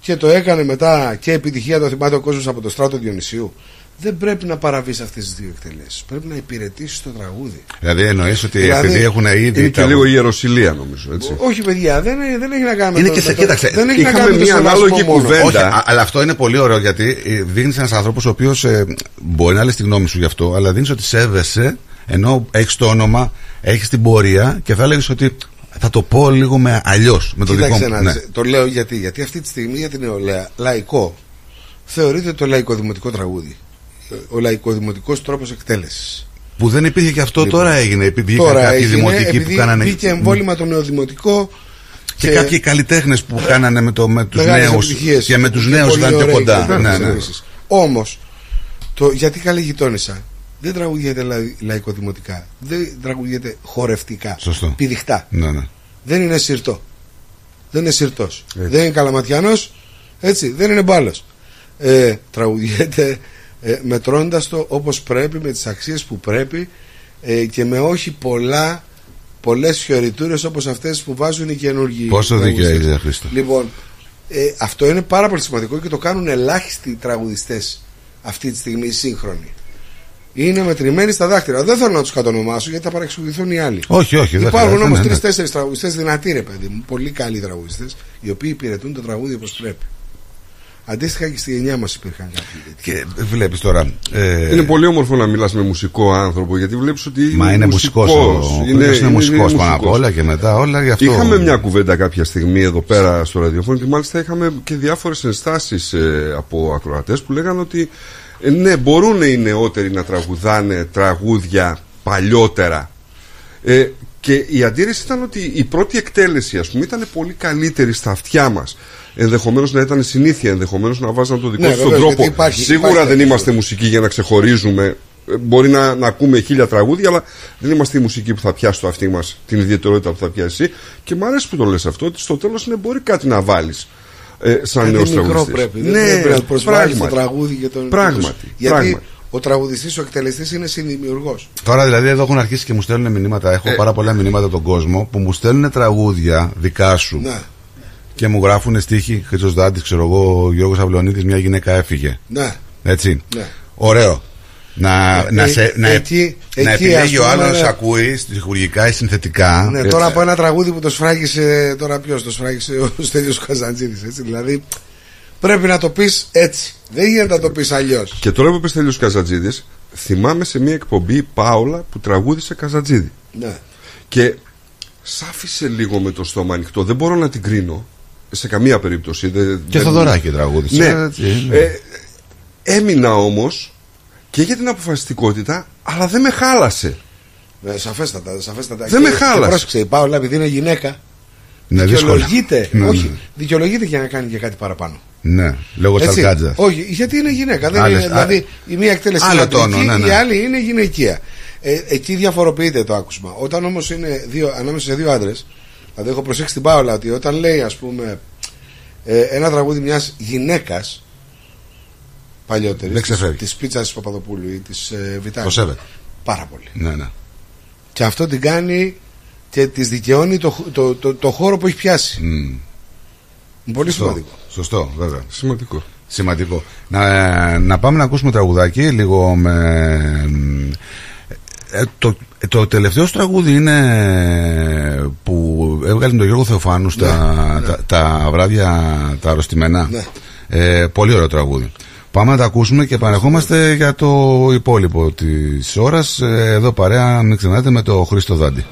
και το έκανε μετά και επιτυχία το θυμάται ο κόσμος από το στράτο Διονυσίου. Δεν πρέπει να παραβείς αυτές τις δύο εκτελέσεις. Πρέπει να υπηρετήσεις το τραγούδι. Δηλαδή εννοείς ότι Δηλαδή, επειδή έχουν ήδη. Είναι και τραγου- λίγο ιεροσιλία νομίζω. Έτσι. Όχι, παιδιά, δεν, δεν έχει να κάνει Είναι με και το. σε- με το- κοίταξε, δεν έχει να είχαμε κάνει με το μια σεβασμό ανάλογη μόνο. κουβέντα. Όχι, α- αλλά αυτό είναι πολύ ωραίο γιατί δείχνει ένας άνθρωπος ο οποίος μπορεί να λες τη γνώμη σου γι' αυτό, αλλά δίνεις ότι σέβεσαι ενώ έχεις το όνομα, έχεις την πορεία και θα έλεγες ότι θα το πω λίγο με αλλιώς, με το δικό Κοίταξε μου. να Ναι. δεις, Το λέω γιατί. Γιατί αυτή τη στιγμή για την νεολαία λαϊκό θεωρείται το λαϊκοδημοτικό τραγούδι. Ο λαϊκοδημοτικός τρόπος εκτέλεσης. Που δεν υπήρχε και αυτό Λοιπόν, τώρα έγινε. Επειδή βγήκαν Τώρα κάποιοι έγινε δημοτικοί επειδή που κάνανε. μπήκε εμβόλυμα το νεοδημοτικό Και, κάποιοι καλλιτέχνες που κάνανε με, το, με τους μεγάλες νέους. επιτυχίες Και με τους και νέους πολύ ήταν πιο ωραίοι κοντά. και Ναι, ναι. services. Όμως, το, γιατί καλή γειτόνισσα δεν τραγουδιέται λαϊ, λαϊκοδημοτικά. Δεν τραγουδιέται χορευτικά. Σωστό. Πηδιχτά. ναι, ναι. Δεν είναι σιρτό. Δεν είναι σιρτός. Έτσι. Δεν είναι καλαματιανός. Έτσι. Δεν είναι μπάλος. Ε, τραγουδιέται ε, μετρώντας το όπως πρέπει, με τις αξίες που πρέπει ε, και με όχι πολλά πολλές φιωριτούρες όπως αυτές που βάζουν οι καινούργοι Πόσο δίκιο τραγουδιστές. έχει, Χρήστο. Λοιπόν, ε, αυτό είναι πάρα πολύ σημαντικό και το κάνουν ελάχιστοι τραγουδιστές αυτή τη στιγμή οι σύγχρονοι. Είναι μετρημένοι στα δάχτυλα. Δεν θέλω να τους κατονομάσω γιατί θα παρεξηγηθούν οι άλλοι. Όχι, όχι. δεν Υπάρχουν χρειάζεται, όμως ναι, ναι. τρει-τέσσερι τραγουδιστές δυνατοί, ρε παιδί μου. Πολύ καλοί τραγουδιστές, οι οποίοι υπηρετούν το τραγούδι όπως πρέπει. Αντίστοιχα και στη γενιά μας υπήρχαν κάποιοι τέτοιοι. Και βλέπεις τώρα. Ε, Είναι πολύ όμορφο να μιλάς με μουσικό άνθρωπο γιατί βλέπεις ότι. Μα είναι μουσικός. Ο Είναι, είναι, είναι μουσικός πάνω απ' μουσικός. όλα και μετά όλα γι' αυτό. Είχαμε μια κουβέντα κάποια στιγμή εδώ πέρα στο ραδιοφώνο και μάλιστα είχαμε και διάφορες ενστάσεις από ακροατές που λέγανε ότι ε, ναι, μπορούν οι νεότεροι να τραγουδάνε τραγούδια παλιότερα. Ε, και η αντίρρηση ήταν ότι η πρώτη εκτέλεση ας πούμε ήταν πολύ καλύτερη στα αυτιά μας ενδεχομένως να ήταν συνήθεια ενδεχομένως να βάζαν το δικό Ναι, τους τον βεβαίως, τρόπο γιατί υπάρχει- σίγουρα υπάρχει δεν αυτό. είμαστε μουσικοί για να ξεχωρίζουμε Ε, μπορεί να, να ακούμε χίλια τραγούδια αλλά δεν είμαστε η μουσική που θα πιάσει το αυτί μας την ιδιαιτερότητα που θα πιάσει εσύ και μου αρέσει που το λες αυτό ότι στο τέλος είναι μπορεί κάτι να βάλεις ε, σαν Κάτι νέος μικρό τραγουδιστής πρέπει. ναι, δεν πρέπει να προσβάλλεις το πράγματι. τραγούδι και τον. Πράγματι, Γιατί πράγματι. ο τραγουδιστής, ο εκτελεστής είναι συνδημιουργό. Τώρα δηλαδή εδώ έχουν αρχίσει και μου στέλνουν μηνύματα. Έχω Ε. πάρα πολλά μηνύματα από τον κόσμο που μου στέλνουν τραγούδια δικά σου Ναι, και μου γράφουν στίχη Χρυσό Δάντης, ξέρω εγώ, ο Γιώργος Αυλονίτη, μια γυναίκα έφυγε. ναι. Έτσι. Ναι. Ωραίο. Να, Ε, να, ε, σε, να, εκεί- να εκεί, επιλέγει ας ο πούμε, άλλος, ναι. ακούει στοιχουργικά ή συνθετικά. Ναι, τώρα από ένα τραγούδι που το σφράγισε. Τώρα ποιος το σφράγισε, ο Στέλιος Καζαντζίδης Έτσι, δηλαδή πρέπει να το πεις έτσι. Δεν γίνεται να το πεις αλλιώς. Και τώρα που είπε Τέλειος Καζατζίδης θυμάμαι σε μια εκπομπή Πάολα που τραγούδισε Καζατζίδη Ναι. και σ' άφησε λίγο με το στόμα ανοιχτό δεν μπορώ να την κρίνω σε καμία περίπτωση δεν, Και δεν- Θοδωράκη τραγούδισε. ναι. Έτσι, ναι. Ε, έμεινα όμως και για την αποφασιστικότητα αλλά δεν με χάλασε Ναι, σαφέστατα, σαφέστατα. Δεν Και- με χάλασε. και Πρόσεξε, η Πάολα επειδή είναι γυναίκα. Ναι, δύσκολα. δικαιολογείται. Ναι, όχι, ναι. δικαιολογείται για να κάνει και κάτι παραπάνω. Ναι, λόγω Έτσι. Ταλκάτζα. Όχι, γιατί είναι γυναίκα. Δεν Άλλες- είναι, δηλαδή α- η μία εκτέλεση άλλο είναι αντρική, τόνο, ναι, ναι. η άλλη είναι γυναικεία. Ε, εκεί διαφοροποιείται το άκουσμα. Όταν όμως είναι δύο, ανάμεσα σε δύο άντρες, δηλαδή έχω προσέξει την Πάολα ότι όταν λέει ας πούμε ε, ένα τραγούδι μιας γυναίκας παλιότερης, Δεν ξεφεύγει. της πίτσας της Παπαδοπούλου ή της ε, Βιτάλη. Το σέβεται. Πάρα πολύ. Ναι, ναι. Και αυτό την κάνει και τη δικαιώνει το, χ- το, το, το χώρο που έχει πιάσει. Μμ. Είναι πολύ Σωστό. σημαντικό. Σωστό, βέβαια. σημαντικό Σημαντικό. Να, να πάμε να ακούσουμε τραγουδάκι λίγο με. Ε, το, το τελευταίο σου τραγούδι είναι που έβγαλε τον Γιώργο Θεοφάνου στα Τα, τα βράδια τα αρρωστημένα. Ναι. Ε, πολύ ωραίο τραγούδι. Πάμε να τα ακούσουμε και επανερχόμαστε για το υπόλοιπο της ώρας. Ε, εδώ παρέα, μην ξεχνάτε, με το Χρήστο Δάντη.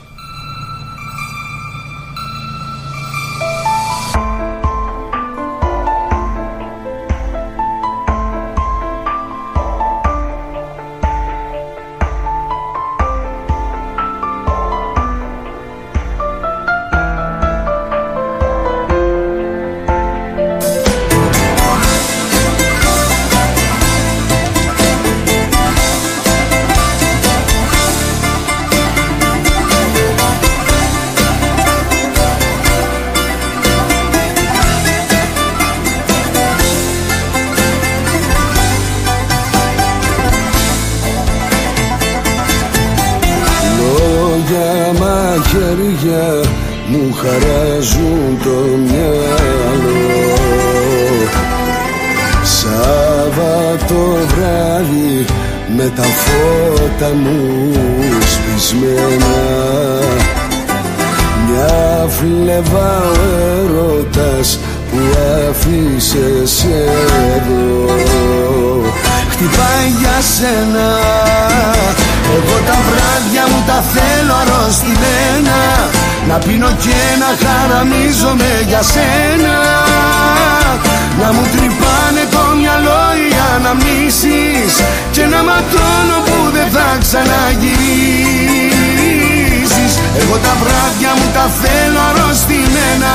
Και να ματώνω που δεν θα ξαναγυρίσεις. Εγώ τα βράδια μου τα θέλω αρρωστημένα.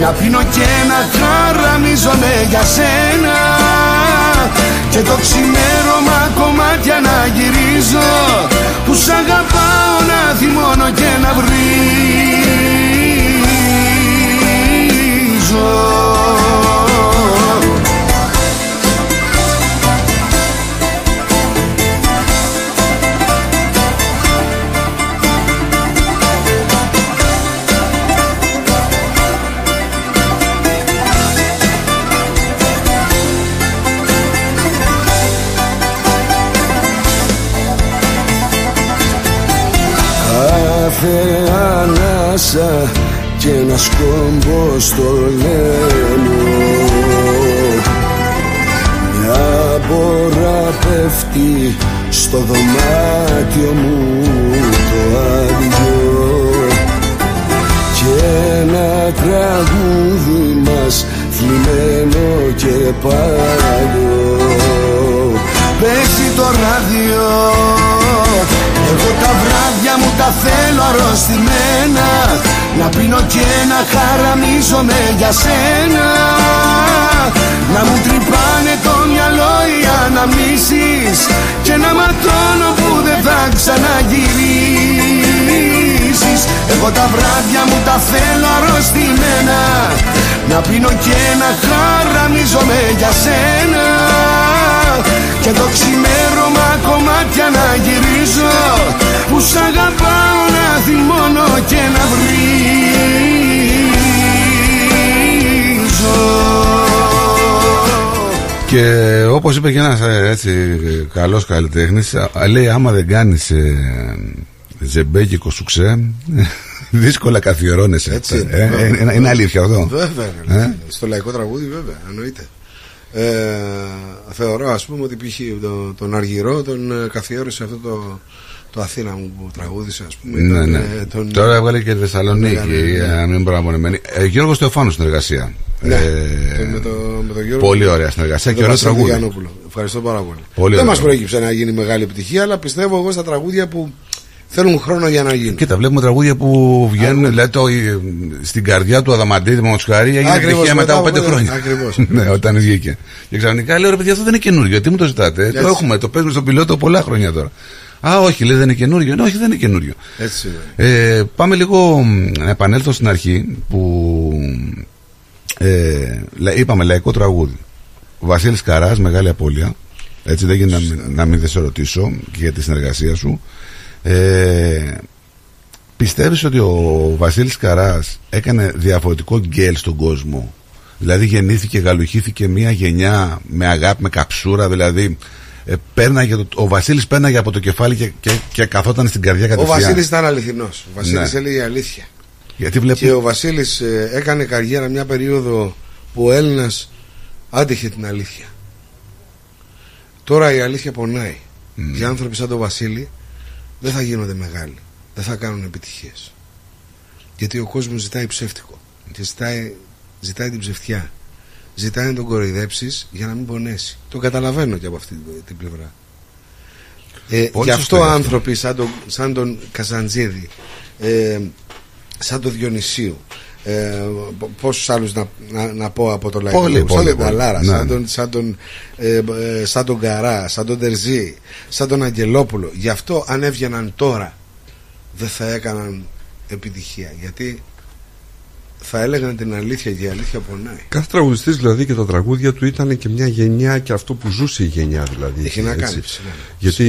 Να πίνω και να χαραμίζομαι για σένα. Και το ξημέρωμα κομμάτια να γυρίζω. Που σ' αγαπάω να θυμώνω και να βρίζω ανάσα και ένα σκόμπο στο λαιμό. Μπόρα πέφτει στο δωμάτιο μου το άδειο. Και ένα τραγούδι μας θλιμμένο και παλιό. Παίζει το ράδιο Εγώ τα βράδια μου τα θέλω αρρωστημένα. Να πίνω και να χαραμίζομαι για σένα. Να μου τρυπάνε το μυαλό οι αναμνήσεις. Και να ματώνω που δεν θα ξαναγυρίσεις. Εγώ τα βράδια μου τα θέλω αρρωστημένα. Να πίνω και να χαραμίζομαι για σένα. Και το ξημέρωμα κομμάτια να γυρίζω Που σ' αγαπάω να θυμώνω και να βρίζω Και όπως είπε και ένας έτσι καλός καλλιτέχνης, λέει: Άμα δεν κάνεις ε, ζεμπέκικο σουξέ, δύσκολα καθιερώνεσαι. Έτσι είναι, Ε, ε, βέβαια. είναι, είναι αλήθεια αυτό. Βέβαια, Ε; ε; στο λαϊκό τραγούδι βέβαια, εννοείται. Ε, θεωρώ ας πούμε ότι π.χ. Το, τον Αργυρό τον ε, καθιέρωσε αυτό το, το Αθήνα μου που τραγούδισε ας πούμε. Ναι, Τον, ναι. ε, τον- Τώρα έβγαλε και τη Θεσσαλονίκη, Ναι, ναι, ναι. για να μην παραμονεμένη. Ε, Γιώργο Στεφάνου στην εργασία. Ναι, Ε, το- με, το, με τον Γιώργο πολύ ωραία συνεργασία με και τον ωραίο Βασίλη τραγούδι. Γιαννόπουλο. Ευχαριστώ πάρα πολύ. Πολύ Δεν ωραίο. μας προέκυψε να γίνει μεγάλη επιτυχία αλλά πιστεύω εγώ στα τραγούδια που θέλουν χρόνο για να γίνουν. Κοίτα, βλέπουμε τραγούδια που βγαίνουν, δηλαδή το, ε, στην καρδιά του Αδαμαντίδη με χάρη έγινε Ακριβώς, επιτυχία μετά από μετά πέντε από χρόνια. πέντε- ακριβώς. ναι, όταν βγήκε. Και ξαφνικά λέω ρε παιδιά, αυτό δεν είναι καινούριο. Τι μου το ζητάτε, ε; το Έτσι. έχουμε, το παίζουμε στον πιλότο πολλά χρόνια τώρα. Α, όχι, λέει δεν είναι καινούριο. Ναι, όχι, δεν είναι καινούριο. Έτσι είναι. Ε, πάμε λίγο μ, να επανέλθω στην αρχή που ε, λα- είπαμε λαϊκό τραγούδι. Ο Βασίλης Καράς, μεγάλη απώλεια. Έτσι δεν γίνεται να, μην- να μην δεν σε ρωτήσω και για τη συνεργασία σου. Ε, πιστεύεις ότι ο Βασίλης Καράς έκανε διαφορετικό γκέλ στον κόσμο; Δηλαδή γεννήθηκε, γαλουχήθηκε μια γενιά με αγάπη, με καψούρα, δηλαδή ε, πέρναγε το- ο Βασίλης πέρναγε από το κεφάλι και, και, και καθόταν στην καρδιά Ο κατευθείαν. Βασίλης ήταν αληθινός. Ο Βασίλης Ναι. έλεγε αλήθεια. Γιατί βλέπω. Και ο Βασίλης ε, έκανε καριέρα μια περίοδο που ο Έλληνας άντυχε την αλήθεια. Τώρα η αλήθεια πονάει. Οι άνθρωποι σαν τον Βασίλη δεν θα γίνονται μεγάλοι. Δεν θα κάνουν επιτυχίες. Γιατί ο κόσμος ζητάει ψεύτικο. Και ζητάει, ζητάει την ψευτιά. Ζητάει να τον κοροϊδέψεις για να μην πονέσει. Το καταλαβαίνω και από αυτή την- την πλευρά. Ε, Πολύ γι' σωστό αυτό είναι αυτό. άνθρωποι σαν τον, σαν τον Καζαντζίδη, ε, σαν τον Διονυσίου, ε, π- πόσους άλλους να, να, να πω από το λαϊκό, Πολύ, σαν πολύ, τον πολύ. Ταλάρα, Ναι, σαν, ναι. τον, σαν, τον, ε, ε, σαν τον Καρά, σαν τον Τερζή, σαν τον Αγγελόπουλο. Γι' αυτό αν έβγαιναν τώρα δεν θα έκαναν επιτυχία. Γιατί θα έλεγαν την αλήθεια και η αλήθεια πονάει. Κάθε τραγουδιστής δηλαδή και τα τραγούδια του ήταν και μια γενιά και αυτό που ζούσε η γενιά δηλαδή. Έχει να έτσι. κάνει φυσικά. Γιατί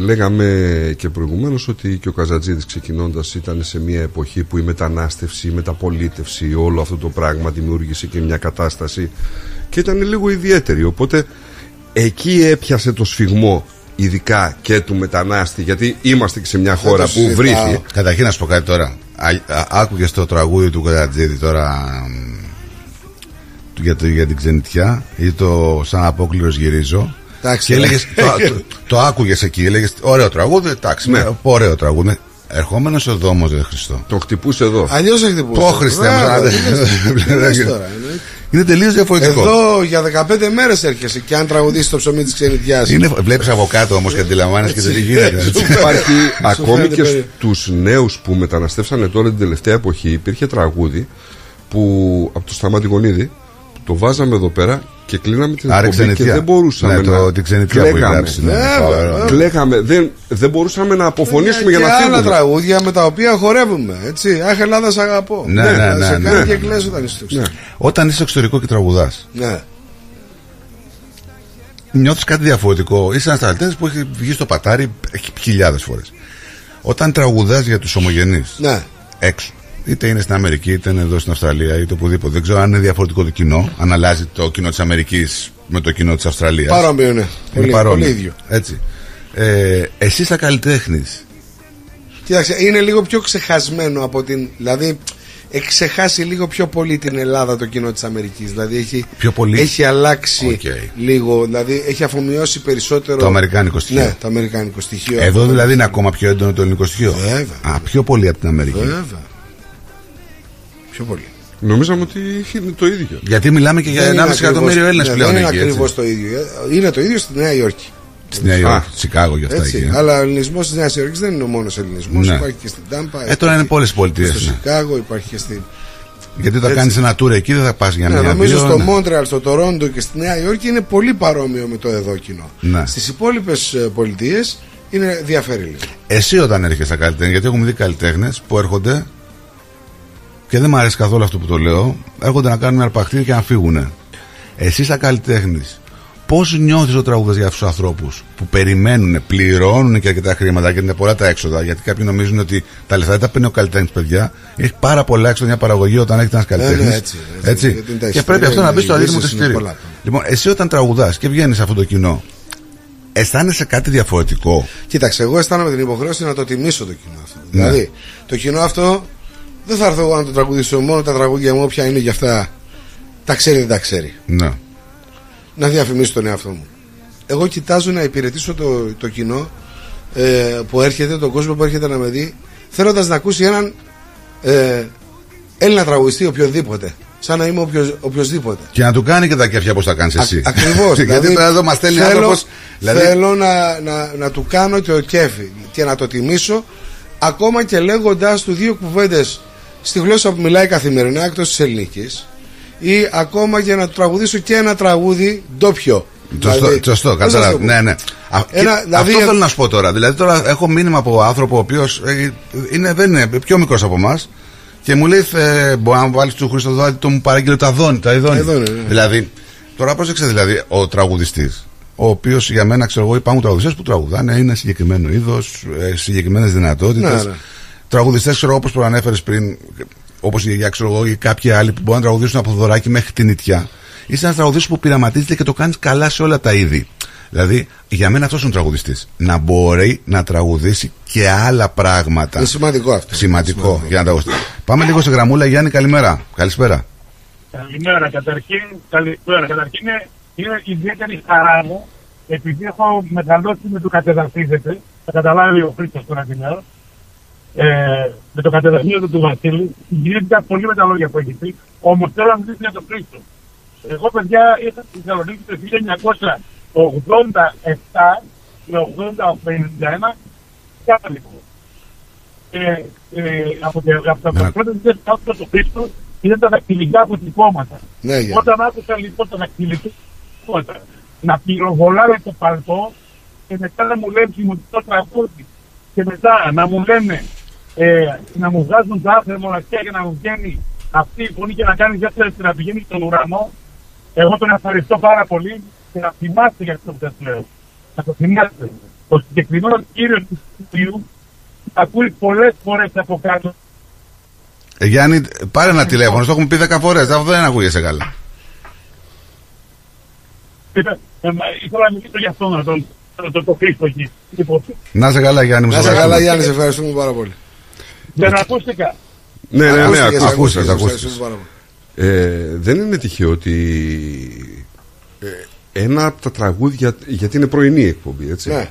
λέγαμε και προηγουμένως ότι και ο Καζατζίδης ξεκινώντας ήταν σε μια εποχή που η μετανάστευση, η μεταπολίτευση, όλο αυτό το πράγμα δημιούργησε και μια κατάσταση και ήταν λίγο ιδιαίτερη. Οπότε εκεί έπιασε το σφιγμό ειδικά και του μετανάστη γιατί είμαστε και σε μια χώρα το που συζητάω. βρήθη Καταρχήν να σου πω κάτι τώρα. Άκουγες το τραγούδι του Κατατζίδη τώρα μ, του- για, το, για την ξενιτιά ή το σαν απόκληρος γυρίζω. Εντάξει, και ρε. έλεγες, το, το, το άκουγες εκεί, έλεγες ωραίο τραγούδι, εντάξει, Ναι. ναι. ωραίο τραγούδι. Ερχόμενος ο δόμος, δε Χριστό. το χτυπούσε εδώ Αλλιώς έχει την Πω, Χριστέ μου, Μπράβο, άντε. τι λες- τι λες τώρα, εννοείται. Είναι τελείως διαφορετικό. Εδώ για 15 μέρες έρχεσαι και αν τραγουδίσει το ψωμί της ξενιτιάς. Είναι, βλέπεις από κάτω όμως και αντιλαμβάνεσαι και δεν τι γίνεται. έτσι. Υπάρχει ακόμη φαίνεται και περί- στους νέους που μεταναστεύσανε τώρα την τελευταία εποχή υπήρχε τραγούδι που από το Σταμάτη Γονίδη που το βάζαμε εδώ πέρα και κλείναμε την Άρε εκπομπή και ξενιτιά. δεν μπορούσαμε Ναι, να το, την ξενιτιά που κλαίγαμε. γράψει. ναι. Βέβαια, Φοβερό. βέβαια. Κλαίγαμε, δεν, δεν μπορούσαμε να αποφωνήσουμε για και να άλλα φύγουμε. τραγούδια με τα οποία χορεύουμε. Έτσι. Αχ, Ελλάδα, σ' αγαπώ. Ναι, ναι, θα ναι, σε ναι, κάνει ναι. και κλαις όταν είσαι στο Ναι. εξωτερικό. Όταν είσαι στο εξωτερικό και τραγουδάς Ναι. νιώθεις κάτι διαφορετικό. Είσαι ένας ταλαντές που έχει βγει στο πατάρι χιλιάδες φορές. Όταν τραγουδάς για τους ομογενείς Ναι. έξω, είτε είναι στην Αμερική, είτε είναι εδώ στην Αυστραλία, είτε οπουδήποτε. Δεν ξέρω αν είναι διαφορετικό το κοινό, αν αλλάζει το κοινό της Αμερικής με το κοινό της Αυστραλίας. Παρόμοιο, ναι. Είναι Πολύ, παρόμοιο. πολύ ίδιο. Έτσι. Ε, εσύ σαν καλλιτέχνης Κοίταξε, είναι λίγο πιο ξεχασμένο από την. Δηλαδή, έχει ξεχάσει λίγο πιο πολύ την Ελλάδα το κοινό της Αμερικής δηλαδή έχει, Πιο πολύ; έχει αλλάξει Οκ. λίγο δηλαδή έχει αφομοιώσει περισσότερο Το αμερικάνικο στοιχείο. ναι, το αμερικάνικο στοιχείο Εδώ δηλαδή είναι ακόμα πιο έντονο το ελληνικό στοιχείο. Βέβαια. Α, πιο πολύ από την Αμερική. βέβαια πιο πολύ Νομίζαμε ότι είναι το ίδιο. Γιατί μιλάμε και για Δεν είναι 1,5 εκατομμύριο ακριβώς- Έλληνες ναι, πλέον δεν είναι εκεί. έτσι. ακριβώς το ίδιο Ε, είναι το ίδιο στη Νέα Υόρκη Στη Νέα Υόρκη, Σικάγο και αυτά έτσι, εκεί. ε. αλλά ο ελληνισμός της Νέας Υόρκης δεν είναι ο μόνος ελληνισμός. Ναι. Υπάρχει και στην Τάμπα. Ε, τώρα είναι πολλές πολιτείες. Στο Σικάγο, υπάρχει και στην. Γιατί όταν Έτσι. κάνεις ένα tour εκεί δεν θα πας για Ναι, μια νομίζω δύο, στο ναι. Μόντρεαλ, στο Τορόντο και στη Νέα Υόρκη είναι πολύ παρόμοιο με το εδώ κοινό. Ναι. Στις υπόλοιπες πολιτείες είναι διαφέρει λίγο. Εσύ όταν έρχεσαι στα καλλιτέχνη, γιατί έχουμε δει καλλιτέχνες που έρχονται και δεν μου αρέσει καθόλου αυτό που το λέω, έρχονται να κάνουν μια αρπακτήρια και να φύγουν. Εσύ σαν καλλιτέχνης, πώς νιώθεις ο τραγούδα για αυτούς τους ανθρώπους που περιμένουν, πληρώνουν και αρκετά χρήματα και είναι πολλά τα έξοδα. Γιατί κάποιοι νομίζουν ότι τα λεφτά δεν τα παίρνει ο καλλιτέχνης, παιδιά. Έχει πάρα πολλά έξοδα μια παραγωγή όταν έχετε ένας καλλιτέχνης. ναι, έτσι, έτσι. Γιατί είναι τα Και πρέπει εισιτήρια, αυτό να μπει οι στο αντίτιμο του λύσεις είναι εισιτήριου. πολλά. Λοιπόν, εσύ όταν τραγουδάς και βγαίνεις σε αυτό το κοινό, αισθάνεσαι κάτι διαφορετικό; Κοίταξε, εγώ αισθάνομαι την υποχρέωση να το τιμήσω το κοινό αυτό. Ναι. Δηλαδή, το κοινό αυτό δεν θα έρθω εγώ να το τραγουδήσω μόνο τα τραγούδια μου, όποια είναι για αυτά. Τα ξέρει, δεν τα ξέρει. Ναι. να διαφημίσω τον εαυτό μου. Εγώ κοιτάζω να υπηρετήσω το, το κοινό ε, που έρχεται, τον κόσμο που έρχεται να με δει, θέλοντας να ακούσει έναν ε, Έλληνα τραγουδιστή οποιοδήποτε. Σαν να είμαι οποιος, οποιοδήποτε. Και να του κάνει και τα κέφια όπω τα κάνεις εσύ. Ακριβώς. Γιατί τώρα εδώ μας στέλνει θέλω, άνθρωπος. Δηλαδή, θέλω να, να, να του κάνω το κέφι και να το τιμήσω ακόμα και λέγοντάς του δύο κουβέντες στη γλώσσα που μιλάει καθημερινά εκτός της ελληνικής ή ακόμα και να του τραγουδήσω και ένα τραγούδι ντόπιο. Σωστό, Δηλαδή, σωστό, πώς να κατάλαβα. το πω; Ναι, ναι. Α, Ένα, και δηλαδή, αυτό θέλω να σου πω τώρα. Δηλαδή, τώρα έχω μήνυμα από άνθρωπο ο οποίος είναι, δεν είναι πιο μικρός από εμάς και μου λέει: ε, Μπορεί να βάλεις του Χριστοδάτη το μου παράγγειλε τα δόνη. Τα ειδώνει. Ειδώνει, ναι. Δηλαδή, τώρα πρόσεξε δηλαδή ο τραγουδιστής. Ο οποίος για μένα ξέρω εγώ υπάρχουν τραγουδιστές που τραγουδάνε, είναι συγκεκριμένο είδος, συγκεκριμένες δυνατότητες. Ναι, ναι. Τραγουδιστές, ξέρω εγώ, όπως προανέφερες πριν, όπως η γιαγιά, ξέρω εγώ, ή κάποιοι άλλοι που μπορούν να τραγουδήσουν από δωράκι μέχρι την νητιά. Είσαι ένας τραγουδιστής που πειραματίζεται και το κάνεις καλά σε όλα τα είδη. Δηλαδή, για μένα αυτός είναι ο τραγουδιστής. Να μπορεί να τραγουδήσει και άλλα πράγματα. Είναι σημαντικό αυτό. Σημαντικό για να τραγουδίσει. Πάμε λίγο σε γραμμούλα, Γιάννη, καλημέρα. Καλησπέρα. Καλημέρα. Καταρχήν, καλημέρα. Καταρχήν είναι, είναι ιδιαίτερη χαρά μου επειδή έχω μεγαλώσει με το κατεδαφίζεται. Θα καταλάβει ο Χρήστος τώρα την ώρα. Ε, με το κατεδαφίζεται του Βασίλη. Συγκινήθηκα πολύ με τα λόγια που έχεις πει. Όμως θέλω να μιλήσω για τον Χρήστο. Εγώ, παιδιά, ήρθα στη Θεσσαλονίκη το 1987 με 80-51 κάτοικο. Ε, ε, από, τα- από Ναι. τα πρώτα δουλειές που άκουσα το Χρήστο ήταν τα δακτυλικά αποτυπώματα. Ναι, για. Όταν άκουσα λοιπόν τα δακτυλικά αποτυπώματα να πυροβολάνε το παλτό και μετά να μου λένε το τραγούδι και μετά να μου λένε ε, να μου βγάζουν τα άθρα μοναξιά και να μου βγαίνει αυτή η φωνή και να κάνει δεύτερη να πηγαίνει στον ουρανό. Εγώ τον ευχαριστώ πάρα πολύ και να θυμάστε για αυτό που σας λέω. Να το θυμάστε. Ο συγκεκριμένος κύριος του studiu ακούει πολλές φορές από κάτω Ε, Γιάννη, πάρε ένα τηλέφωνο, το έχουμε πει 10 φορές. Αυτό δεν ακούγεσαι καλά. Είπε, ε, μα, Ήθελα να μιλήσω για αυτό να τον το, το, το Χρήστο εκεί. Λοιπόν, Να σε καλά, Γιάννη μου. Να σε είσαι καλά, ευχαριστούμε. Γιάννη, σε ευχαριστούμε πάρα πολύ. Δεν ακούστηκα. Ναι, ναι, ναι, Ακούστηκες, ακού- ακούστηκες, ακούστηκες, ακούστηκες. ευχαριστούμε πάρα πολύ. Ε, δεν είναι τυχαίο ότι ε, ένα από τα τραγούδια, γιατί είναι πρωινή η εκπομπή, έτσι. Ναι.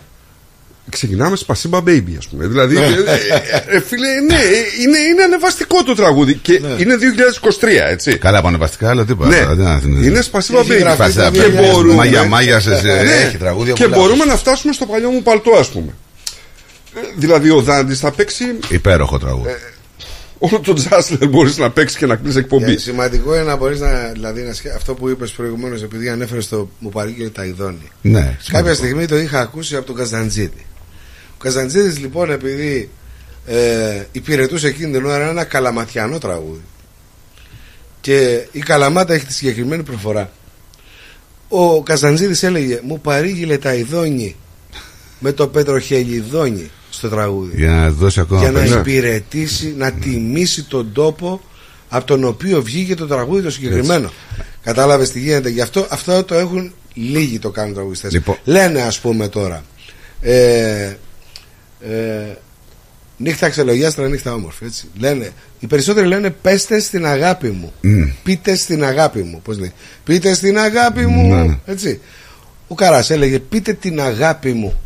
Ξεκινάμε Σπασίμπα Baby, ας πούμε. Δηλαδή, ε, ε, ε, φίλε, ναι, ε, είναι, είναι ανεβαστικό το τραγούδι και είναι 2023, έτσι. Καλά πανεπαστικά, αλλά τίποτα. Ναι, τώρα, τι να θυμηθείς. είναι Σπασίμπα Έχει Baby. γραφτεί Φασά, στα Και βιβλία. μπορούμε, Μάγιας, μάγια, σε, σε, Ναι, έχει τραγούδια και πολλά. μπορούμε να φτάσουμε στο παλιό μου παλτό, ας πούμε. Ε, Δηλαδή, ο Δάντης θα παίξει Υπέροχο τραγούδι. Ε, όλο το τζάσλερ μπορείς να παίξεις και να κλείσει εκπομπή. Και σημαντικό είναι να μπορείς να. Δηλαδή, να σκε- αυτό που είπες προηγουμένως, επειδή ανέφερες το μου παρήγγειλε τα ειδώνει. ναι, Κάποια σημαντικό. στιγμή το είχα ακούσει από τον Καζαντζίδη. Ο Καζαντζίδης λοιπόν, επειδή ε, υπηρετούσε εκείνη την ώρα ένα καλαματιανό τραγούδι. Και η Καλαμάτα έχει τη συγκεκριμένη προφορά. Ο Καζαντζίδης έλεγε Μου παρήγγειλε τα ειδόνι με το πετροχελιδόνι στο τραγούδι Για να δώσει ακόμα για να περισσότερο. υπηρετήσει, να τιμήσει τον τόπο από τον οποίο βγήκε το τραγούδι το συγκεκριμένο. Κατάλαβες τι γίνεται. Γι' αυτό αυτό το έχουν λίγοι το κάνουν τραγουδιστές. Λοιπόν. Λένε, ας πούμε τώρα, ε, ε, Νύχτα ξελογιάστρα, νύχτα όμορφη. Έτσι. Λένε, οι περισσότεροι λένε πέστε στην αγάπη μου. Μμ. Πείτε στην αγάπη μου. Πώς λέει. Πείτε στην αγάπη μου. Ναι, ναι. Έτσι. Ο Καράς έλεγε πείτε την αγάπη μου.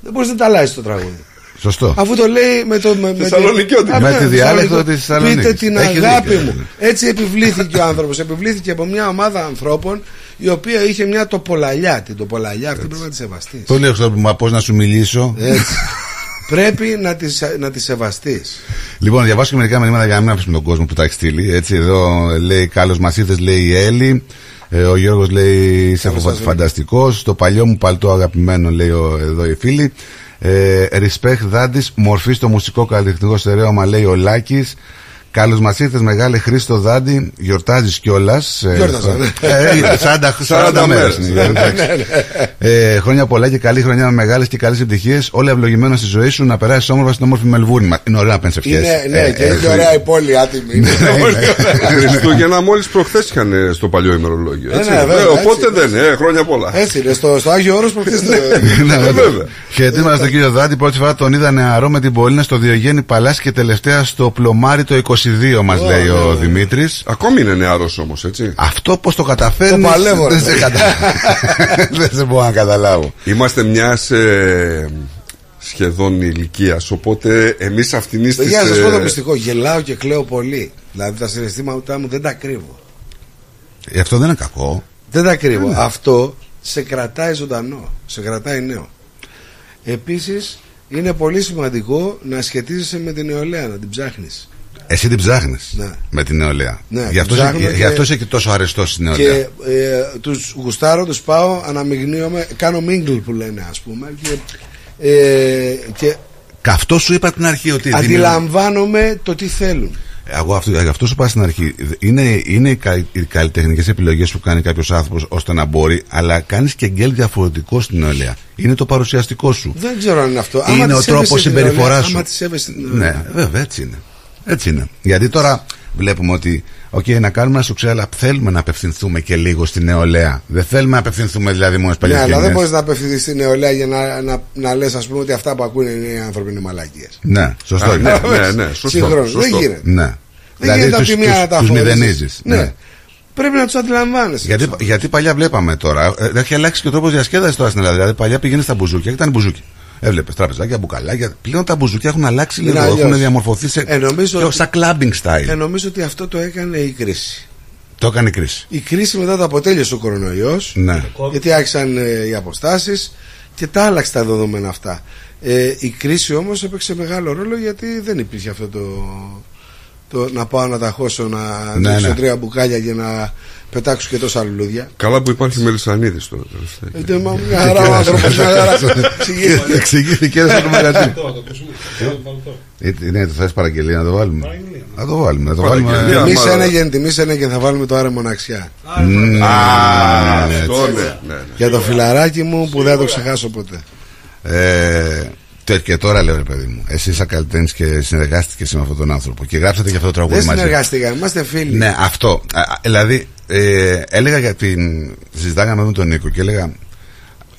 Δεν μπορείς να τα αλλάζεις το τραγούδι. Σωστό. Αφού το λέει με το. Με, με, Θεσσαλονικιώτικο. Α, Με ναι, τη διάλεκτο Θεσσαλονίκη. της Θεσσαλονίκης. Πείτε την Έχει αγάπη δίκιο, μου. ναι. Έτσι επιβλήθηκε ο άνθρωπος. Επιβλήθηκε από μια ομάδα ανθρώπων η οποία είχε μια τοπολαλιά. Την τοπολαλιά αυτή πρέπει να τη σεβαστείς. Το λέω στο μα πώς να σου μιλήσω; Έτσι. πρέπει να τη να τη σεβαστείς. Λοιπόν, διαβάσω και μερικά μηνύματα για να μην αφήσουμε τον κόσμο που τα έχει στείλει. Έτσι, εδώ λέει Κάλο Μασίθε, λέει η Έλλη. Ε, ο Γιώργος λέει Είσαι Καλώς σας, φανταστικός. Το παλιό μου παλτό αγαπημένο, λέει ο, εδώ η φίλη. Ε, respect Δάντης, μορφή στο μουσικό καλλιτεχνικό στερέωμα, λέει ο Λάκης. Καλώς μας ήρθες, μεγάλε Χρήστο Δάντη. Γιορτάζεις κιόλας. Γιόρταζα, ναι. Ε, 40, 40 μέρε. ε, χρόνια πολλά και καλή χρονιά με μεγάλες και καλές επιτυχίες. Όλα ευλογημένα στη ζωή σου να περάσεις όμορφα στην όμορφη Μελβούρνη. Μα, Είναι ωραία να παίρνει ευχές. Είναι, ναι, και έχει ωραία η πόλη άτιμη. Είναι πολύ ωραία. Χριστούγεννα μόλις προχθές είχαν ε, στο παλιό ημερολόγιο. Ε, Έτσι. ναι, βέβαια, Ε, οπότε έτσι, δεν, ε, χρόνια πολλά. Έτσι είναι, στο, στο Άγιο Όρος προχθές το... Ναι, βέβαια. βέβαια. Χαιρετίσματα στον κύριο Δάντη. Πρώτη φορά τον είδα νεαρό με την Πολίνα στο Διογέννη Παλάσι και τελευταία στο Πλωμάρι το 22, μας λέει ναι, ο ναι. Δημήτρης. Ακόμη είναι νεαρός όμως, έτσι. Αυτό πώς το καταφέρνεις. Το παλεύω, Δεν ρε. σε, κατα... δεν σε μπορώ να καταλάβω. Είμαστε μιας ε, σχεδόν ηλικίας. Οπότε εμείς αυτήν τη. Για να σας πω το μυστικό, γελάω και κλαίω πολύ. Δηλαδή τα συναισθήματά μου δεν τα κρύβω. Ε, Αυτό δεν είναι κακό. Δεν τα κρύβω. Αυτό σε κρατάει ζωντανό, σε κρατάει νέο. Επίσης είναι πολύ σημαντικό να σχετίζεσαι με την νεολαία, να την ψάχνεις. Εσύ την ψάχνεις Ναι. με την νεολαία. Ναι, γι' αυτός, την ψάχνουμε γι' και- αυτός είσαι και τόσο αρεστό στην νεολαία. Και ε, τους γουστάρω, τους πάω, αναμειγνύομαι, κάνω mingle που λένε ας πούμε και, ε, και Και αυτό σου είπα από την αρχή ότι. αντιλαμβάνομαι το τι θέλουν. Εγώ αυτό, γι' αυτό σου είπα στην αρχή. Είναι, είναι οι, κα, οι καλλιτεχνικές επιλογές που κάνει κάποιος άνθρωπος ώστε να μπορεί, αλλά κάνεις και γκελ διαφορετικό στην νεολαία. Είναι το παρουσιαστικό σου. Δεν ξέρω αν είναι αυτό. Είναι Άμα ο τη τρόπος σέβεσαι την συμπεριφοράς νεολαία, σου. Άμα τη σέβεσαι την νεολαία. Ναι, βέβαια, έτσι είναι. Έτσι είναι. Γιατί τώρα βλέπουμε ότι, οκ, να κάνουμε ένα σουξέ, αλλά θέλουμε να απευθυνθούμε και λίγο στη νεολαία. Δεν θέλουμε να απευθυνθούμε δηλαδή μόνο στις Ναι, παλιές αλλά δεν μπορείς να απευθυνθείς στην νεολαία για να, να, να λες, ας πούμε, ότι αυτά που ακούνε είναι οι άνθρωποι είναι μαλακίες. Ναι, σωστό. Α, είναι. ναι, ναι, ναι, σωστό, Συγχρόνως. σωστό. Δεν γίνεται. Ναι. Δεν γίνεται από τη μία να τα τους χωρίσεις. μηδενίζεις. Ναι. Ναι. Πρέπει να τους αντιλαμβάνεσαι. Γιατί, γιατί παλιά βλέπαμε τώρα, ε, έχει αλλάξει και ο τρόπος διασκέδασης τώρα στην Ελλάδα. Δηλαδή παλιά πήγαινε στα μπουζούκια και ήταν μπουζούκι; Έβλεπε τραπεζάκια, μπουκαλάκια. Πλέον τα μπουζούκια έχουν αλλάξει Είναι λίγο. αλλιώς. Έχουν διαμορφωθεί σε. Ε, νομίζω πιο ότι- σαν clubbing style. Ε, νομίζω ότι αυτό το έκανε η κρίση. Το έκανε η κρίση. Η κρίση μετά το αποτέλειωσε ο κορονοϊός. Ναι. Γιατί άρχισαν ε, οι αποστάσεις και τα άλλαξε τα δεδομένα αυτά. Ε, η κρίση όμως έπαιξε μεγάλο ρόλο γιατί δεν υπήρχε αυτό το. το να πάω να τα χώσω, να Ναι, ρίξω ναι. τρία μπουκάλια και να πετάξω και τόσα λουλούδια. Καλά που υπάρχει Μελισανίδης τώρα. τελευταία. Ε, μα, Μια χαρά ο άνθρωπος, μια χαρά. Εξηγήστε. Εξηγήθηκε ένα στο μαγαζί. Το, το ακούσουμε. Το παλτό. Ε, Ναι, το θες παραγγελία να το βάλουμε. Να το βάλουμε. Να το βάλουμε. Παραγγελία. Τιμή μάλλον. Σένεγεν, τιμή Σένεγεν θα βάλουμε το άρε μοναξιά. Μμμ, Α, ναι, αυτό ναι, ναι, ναι. Για το φιλαράκι μου που δεν θα το ξεχάσω ποτέ. Ε, τε- και τώρα λέω ρε παιδί μου, εσύ είσαι καλλιτέχνη και συνεργάστηκες με αυτόν τον άνθρωπο και γράψατε και αυτό το Δεν τραγούδι μαζί. συνεργαστήκαμε, είμαστε φίλοι. Ναι, αυτό. Α, α, δηλαδή, ε, έλεγα για την. Συζητάγαμε με τον Νίκο και έλεγα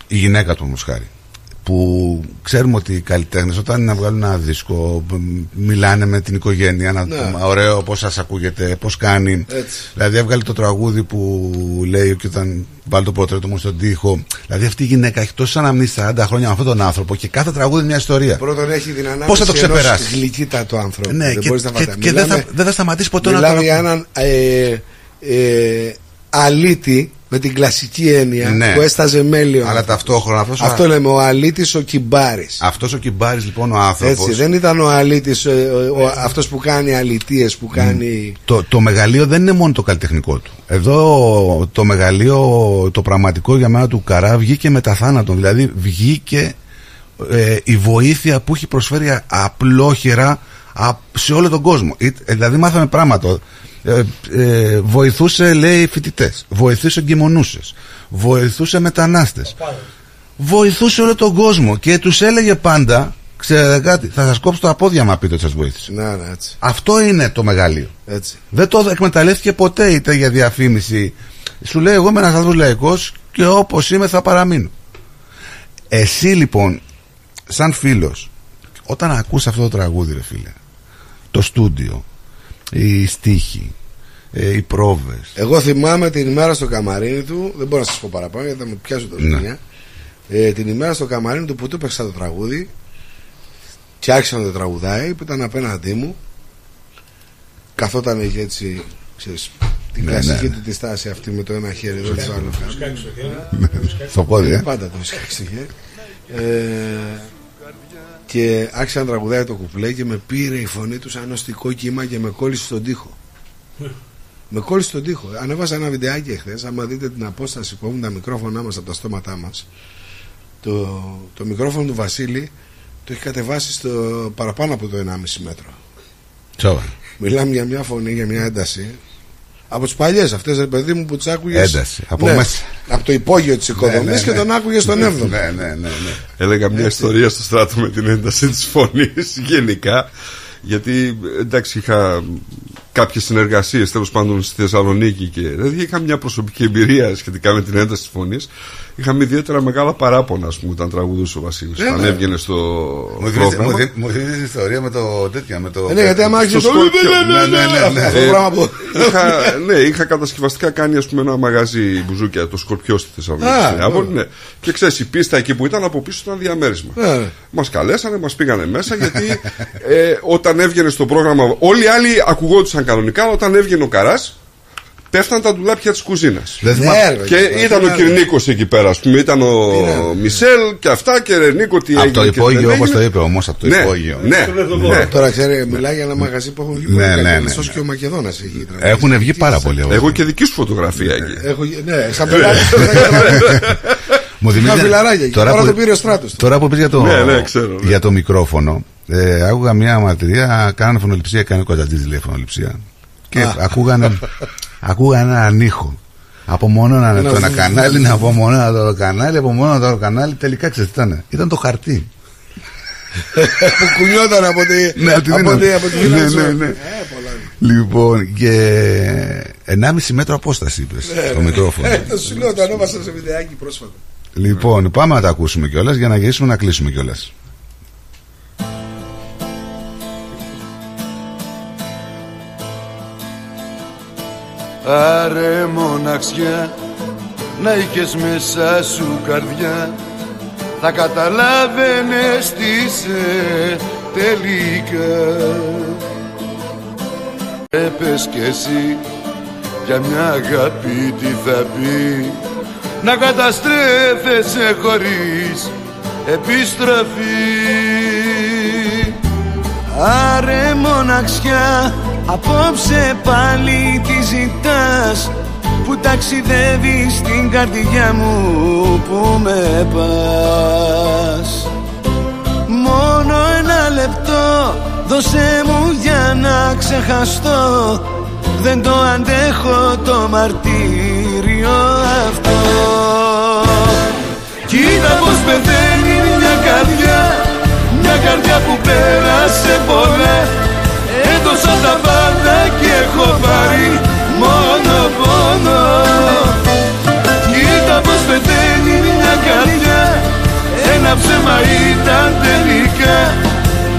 η γυναίκα του όμως χάρη. Που ξέρουμε ότι οι καλλιτέχνες όταν είναι να βγάλουν ένα δίσκο μ, μιλάνε με την οικογένεια. Να, Ναι. Ωραίο, πώς σας ακούγεται, πώς κάνει. Έτσι. Δηλαδή, έβγαλε το τραγούδι που λέει και όταν βάλει το πορτρέτο μου στον τοίχο. Δηλαδή, αυτή η γυναίκα έχει τόσε αναμνήσεις 40 χρόνια με αυτόν τον άνθρωπο και κάθε τραγούδι είναι μια ιστορία. Πρώτον έχει την ανάγκη Πώς θα το ξεπεράσει; γλυκύτατο άνθρωπο. Ναι, δεν και, μπορείς να και, φανταστείς. και δεν, θα, Μιλάμε- δεν θα σταματήσει ποτέ να Μιλάμε το για έναν ε, ε, αλήτη με την κλασική έννοια Ναι. που έσταζε μέλιο. Αλλά ταυτόχρονα αυτός ο- Αυτό λέμε ο αλήτης ο κυμπάρης. Αυτός ο Κιμπάρης λοιπόν ο άνθρωπος Έτσι, δεν ήταν ο αλήτης, ε, ο, ο- αυτός που κάνει αλητίες, που κάνει... το, το μεγαλείο δεν είναι μόνο το καλλιτεχνικό του. Εδώ το μεγαλείο, το πραγματικό για μένα του Καρά βγήκε με τα θάνατον. Δηλαδή βγήκε ε, η βοήθεια που έχει προσφέρει α- απλόχερα α- σε όλο τον κόσμο. Ε, δηλαδή μάθαμε πράγματα. Ε, ε, βοηθούσε λέει φοιτητές, βοηθούσε εγκυμονούσες, βοηθούσε μετανάστες βοηθούσε όλο τον κόσμο και τους έλεγε πάντα ξέρετε κάτι, θα σας κόψω τα πόδια μα πείτε ότι σας βοήθησε. Να, ναι, έτσι, Αυτό είναι το μεγαλείο. έτσι. Δεν το εκμεταλλεύτηκε ποτέ είτε για διαφήμιση. Σου λέει εγώ είμαι ένας άνθρωπος λαϊκός και όπως είμαι θα παραμείνω. Εσύ λοιπόν, σαν φίλος, Όταν ακούς αυτό το τραγούδι, ρε φίλε, το στούντιο, οι στίχοι, ε, οι πρόβες. Εγώ θυμάμαι την ημέρα στο καμαρίνι του, δεν μπορώ να σας πω παραπάνω γιατί θα μου πιάσω το Ναι. ζημιά. Ε, την ημέρα στο καμαρίνι του που του έπαιξα το τραγούδι και άρχισα να το τραγουδάει που ήταν απέναντί μου. Καθόταν είχε έτσι, ξέρεις, την Ναι, κλασική ναι, ναι. του τη στάση αυτή με το ένα χέρι εδώ και το άλλο κάτω. Σκάκι στο χέρι. Στο πόδι, ε. Πάντα το σκάκι στο χέρι. Ε, και άρχισε να τραγουδάει το κουπλέ και με πήρε η φωνή του σαν νοστικό κύμα και με κόλλησε στον τοίχο. με κόλλησε στον τοίχο. Ανέβασα ένα βιντεάκι εχθές. Άμα δείτε την απόσταση που έχουν τα μικρόφωνά μας από τα στόματά μας, το, το μικρόφωνο του Βασίλη το έχει κατεβάσει στο παραπάνω από το 1,5 μέτρο. Σοβαρά. Μιλάμε για μια φωνή, για μια ένταση. Από τις παλιές αυτές, ρε παιδί μου, που τις άκουγες. Ένταση, από μέσα. Από το υπόγειο της οικοδομής Ναι, ναι, και ναι. τον άκουγες στον 7ο. Ναι, ναι, ναι, ναι. Έλεγα μια ιστορία στο στράτο με την ένταση της φωνής γενικά γιατί εντάξει είχα κάποιες συνεργασίες τέλος πάντων στη Θεσσαλονίκη και δηλαδή είχα μια προσωπική εμπειρία σχετικά με την ένταση της φωνής είχαμε ιδιαίτερα μεγάλα παράπονα ας πούμε όταν τραγουδούσε ο Βασίλης Ναι, όταν ναι. έβγαινε στο Μου θυμίζει- πρόγραμμα μου θυμίζει- Μου θυμίζει την ιστορία με το τέτοιο. Με το... Ε, ναι, γιατί άμα άρχισε στο το. σκορπιό. Ναι, ναι, ναι, ναι. Αυτό το Ε, πράγμα που. είχα, ναι, είχα κατασκευαστικά κάνει ας πούμε, ένα μαγαζί μπουζούκια, το Σκορπιό στη Θεσσαλονίκη. Α, στην Άβολη, ωραία. ναι. Και ξέρεις, η πίστα εκεί που ήταν από πίσω ήταν διαμέρισμα. Ναι, ναι. Μας καλέσανε, μας πήγανε μέσα γιατί ε, όταν έβγαινε στο πρόγραμμα. Όλοι οι άλλοι ακουγόντουσαν κανονικά, αλλά όταν έβγαινε ο Καράς, πέφταν τα ντουλάπια της κουζίνας. Δεν Ναι, θυμάμαι. ρε, Και παιδί, ήταν ο ναι, Κυρνίκος εκεί πέρα, ας πούμε. Ήταν ο Είναι. Μισελ και αυτά και Ρενίκο τι Από έγινε. το και τι υπόγειο, δεν όπως έγινε. το είπε όμω, από το Ναι, υπόγειο. ναι, ναι. Τώρα ξέρει, μιλάει για ένα μαγαζί που έχουν βγει Ναι, πολύ ναι, ναι, ναι, ναι, ναι. και ο Μακεδόνας έχει τραγουδίσει. Έχουν βγει πάρα πολλοί. από Εγώ εδώ. και δική σου φωτογραφία εκεί. Έχω, ναι, σαν πελάτη. Μου Είχα θυμίζει- φιλαράκια εκεί. Τώρα που- το πήρε ο στράτος. Τώρα που πεις για το, Ναι, ναι, ξέρω, ναι. για το μικρόφωνο, ε, άκουγα μια μαρτυρία, κάνανε φωνοληψία, έκανε ο Κωνσταντίνης λέει φωνοληψία. Και Α. ακούγανε, ακούγανε έναν ήχο. Από μόνο να Ένα το ένα βου- κανάλι, να από μόνο να το άλλο κανάλι, από μόνο να το άλλο κανάλι, τελικά ξέρεις τι ήταν. Ήταν το χαρτί. Που κουνιόταν από τη. Ναι, από τη από δύναμη. τη- από τη Ναι, δύναμη ναι, σου. ναι. Ε, πολλά. Λοιπόν, και 1,5 μέτρο απόσταση είπες στο μικρόφωνο. Ε, Το σου λέω, το ανέβασα σε βιντεάκι πρόσφατα. Λοιπόν, πάμε να τα ακούσουμε κιόλας για να γυρίσουμε να κλείσουμε κιόλας. Άρε μοναξιά να είχες μέσα σου καρδιά. Θα καταλάβαινες τι είσαι τελικά. Έπες κι εσύ για μια αγάπη τι θα πει. Να καταστρέφεσαι χωρίς επιστροφή Άρε μοναξιά Απόψε πάλι τι ζητάς Που ταξιδεύεις στην καρδιά μου Που με πας. Μόνο ένα λεπτό Δώσε μου για να ξεχαστώ Δεν το αντέχω το μαρτύριο αυτό. Κοίτα πως πεθαίνει μια καρδιά Μια καρδιά που πέρασε πολλά. Έδωσα τα πάντα και έχω πάρει μόνο πόνο. Κοίτα πως πεθαίνει μια καρδιά. Ένα ψέμα ήταν τελικά.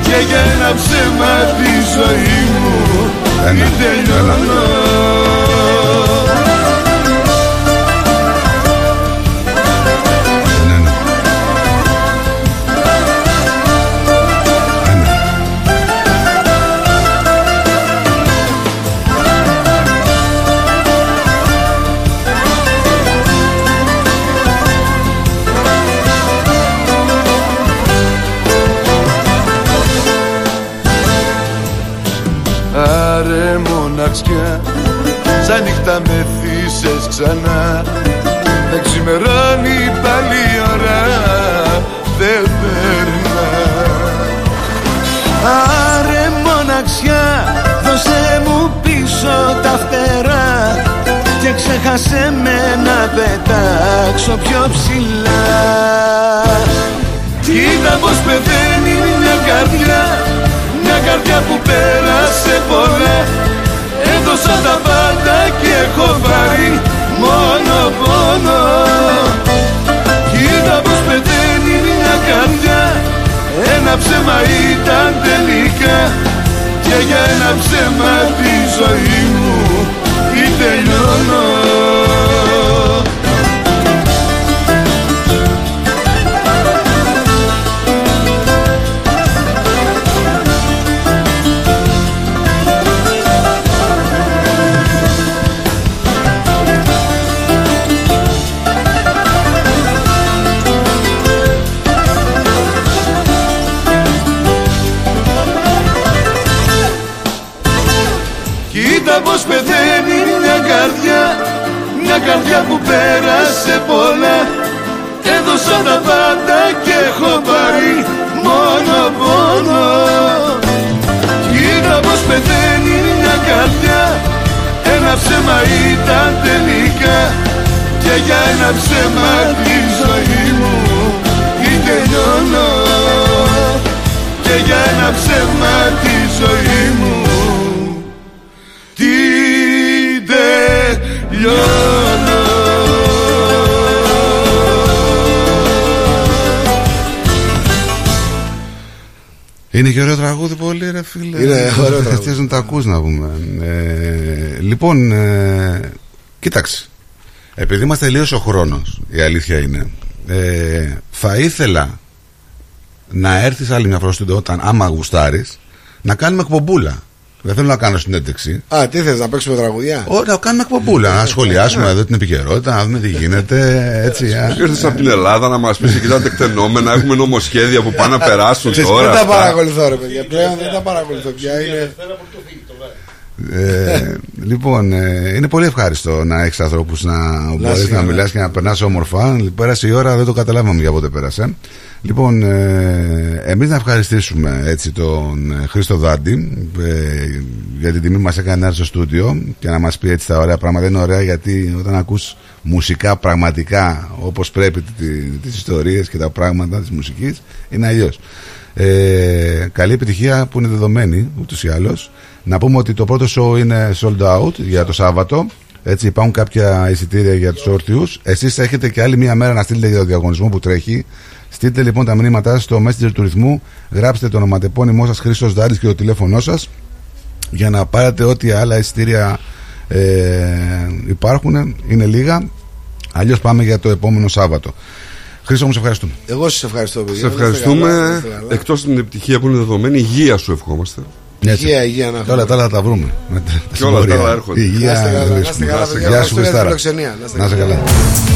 Και για ένα ψέμα τη ζωή μου Ένα, Την τελειώνω ξανά. Δεν ξημερώνει πάλι η ώρα Δεν περνά. Άρε μοναξιά Δώσε μου πίσω τα φτερά Και ξέχασε με να πετάξω πιο ψηλά. Κοίτα πως πεθαίνει μια καρδιά Μια καρδιά που πέρασε πολλά. Έδωσα τα πάντα και έχω πάρει μόνο πόνο Κοίτα πως πεθαίνει μια καρδιά. Ένα ένα ψέμα ήταν τελικά. Και για ένα ψέμα τη ζωή μου ωραίο τραγούδι πολύ ρε φίλε. Είναι ωραίο τραγούδι. Θες να τα ακούς να πούμε. Ε, Λοιπόν ε, Κοίταξε. Επειδή μας τελείωσε ο χρόνος Η αλήθεια είναι ε, Θα ήθελα Να έρθεις άλλη μια φορά στο στούντιο Όταν άμα γουστάρεις Να κάνουμε εκπομπούλα Δεν θέλω να κάνω συνέντευξη Α, τι θες να παίξουμε τραγουδιά; Ωραία, να κάνουμε εκπομπούλα Να σχολιάσουμε εδώ την επικαιρότητα Να δούμε τι γίνεται Έτσι α. Ήρθες από την Ελλάδα να μας πεις εκεί τα τεκτενόμενα, έχουμε νομοσχέδια που πάνε να περάσουν Ξέρεις, τώρα. Δεν τα αυτά. παρακολουθώ ρε παιδιά Πλέον δεν τα παρακολουθώ πια είναι... Ε, λοιπόν, ε, είναι πολύ ευχάριστο να έχεις ανθρώπους να μπορείς να καλά. μιλάς και να περνάς όμορφα. Πέρασε η ώρα, δεν το καταλάβαμε για πότε πέρασε. Λοιπόν, ε, εμείς να ευχαριστήσουμε έτσι τον ε, Χρήστο Δάντη ε, για την τιμή που μας έκανε να έρθει στο στούντιο και να μας πει έτσι τα ωραία πράγματα. Είναι ωραία γιατί όταν ακούς μουσικά πραγματικά όπως πρέπει τις ιστορίες και τα πράγματα της μουσικής, είναι αλλιώς. Ε, καλή επιτυχία που είναι δεδομένη ούτως ή άλλως να πούμε ότι το πρώτο show είναι sold out για το Σάββατο έτσι υπάρχουν κάποια εισιτήρια για τους όρθιους εσείς έχετε και άλλη μία μέρα να στείλετε για το διαγωνισμό που τρέχει στείλτε λοιπόν τα μηνύματά σας στο Messenger του ρυθμού γράψτε το ονοματεπώνυμό σας Χρήστος Δάρης και το τηλέφωνό σας για να πάρετε ό,τι άλλα εισιτήρια ε, υπάρχουν είναι λίγα αλλιώς πάμε για το επόμενο Σάββατο Χρήστο μου σε ευχαριστούμε Εγώ σας ευχαριστώ παιδιά Σε Να είστε καλά, να ευχαριστούμε. είστε καλά. Εκτός την επιτυχία που είναι δεδομένη, υγεία σου ευχόμαστε. Έτσι. Υγεία, υγεία να Και έχουμε. όλα τα άλλα τα βρούμε. Με τα- τα Και όλα τα συμπορία. άλλα έρχονται. Υγεία, Να είστε καλά, να είστε βρίσκουμε. καλά, Να είστε παιδιά. Γεια σου, Ευχαριστώ για την Χριστάρα. φιλοξενία. Να είστε Να είστε καλά.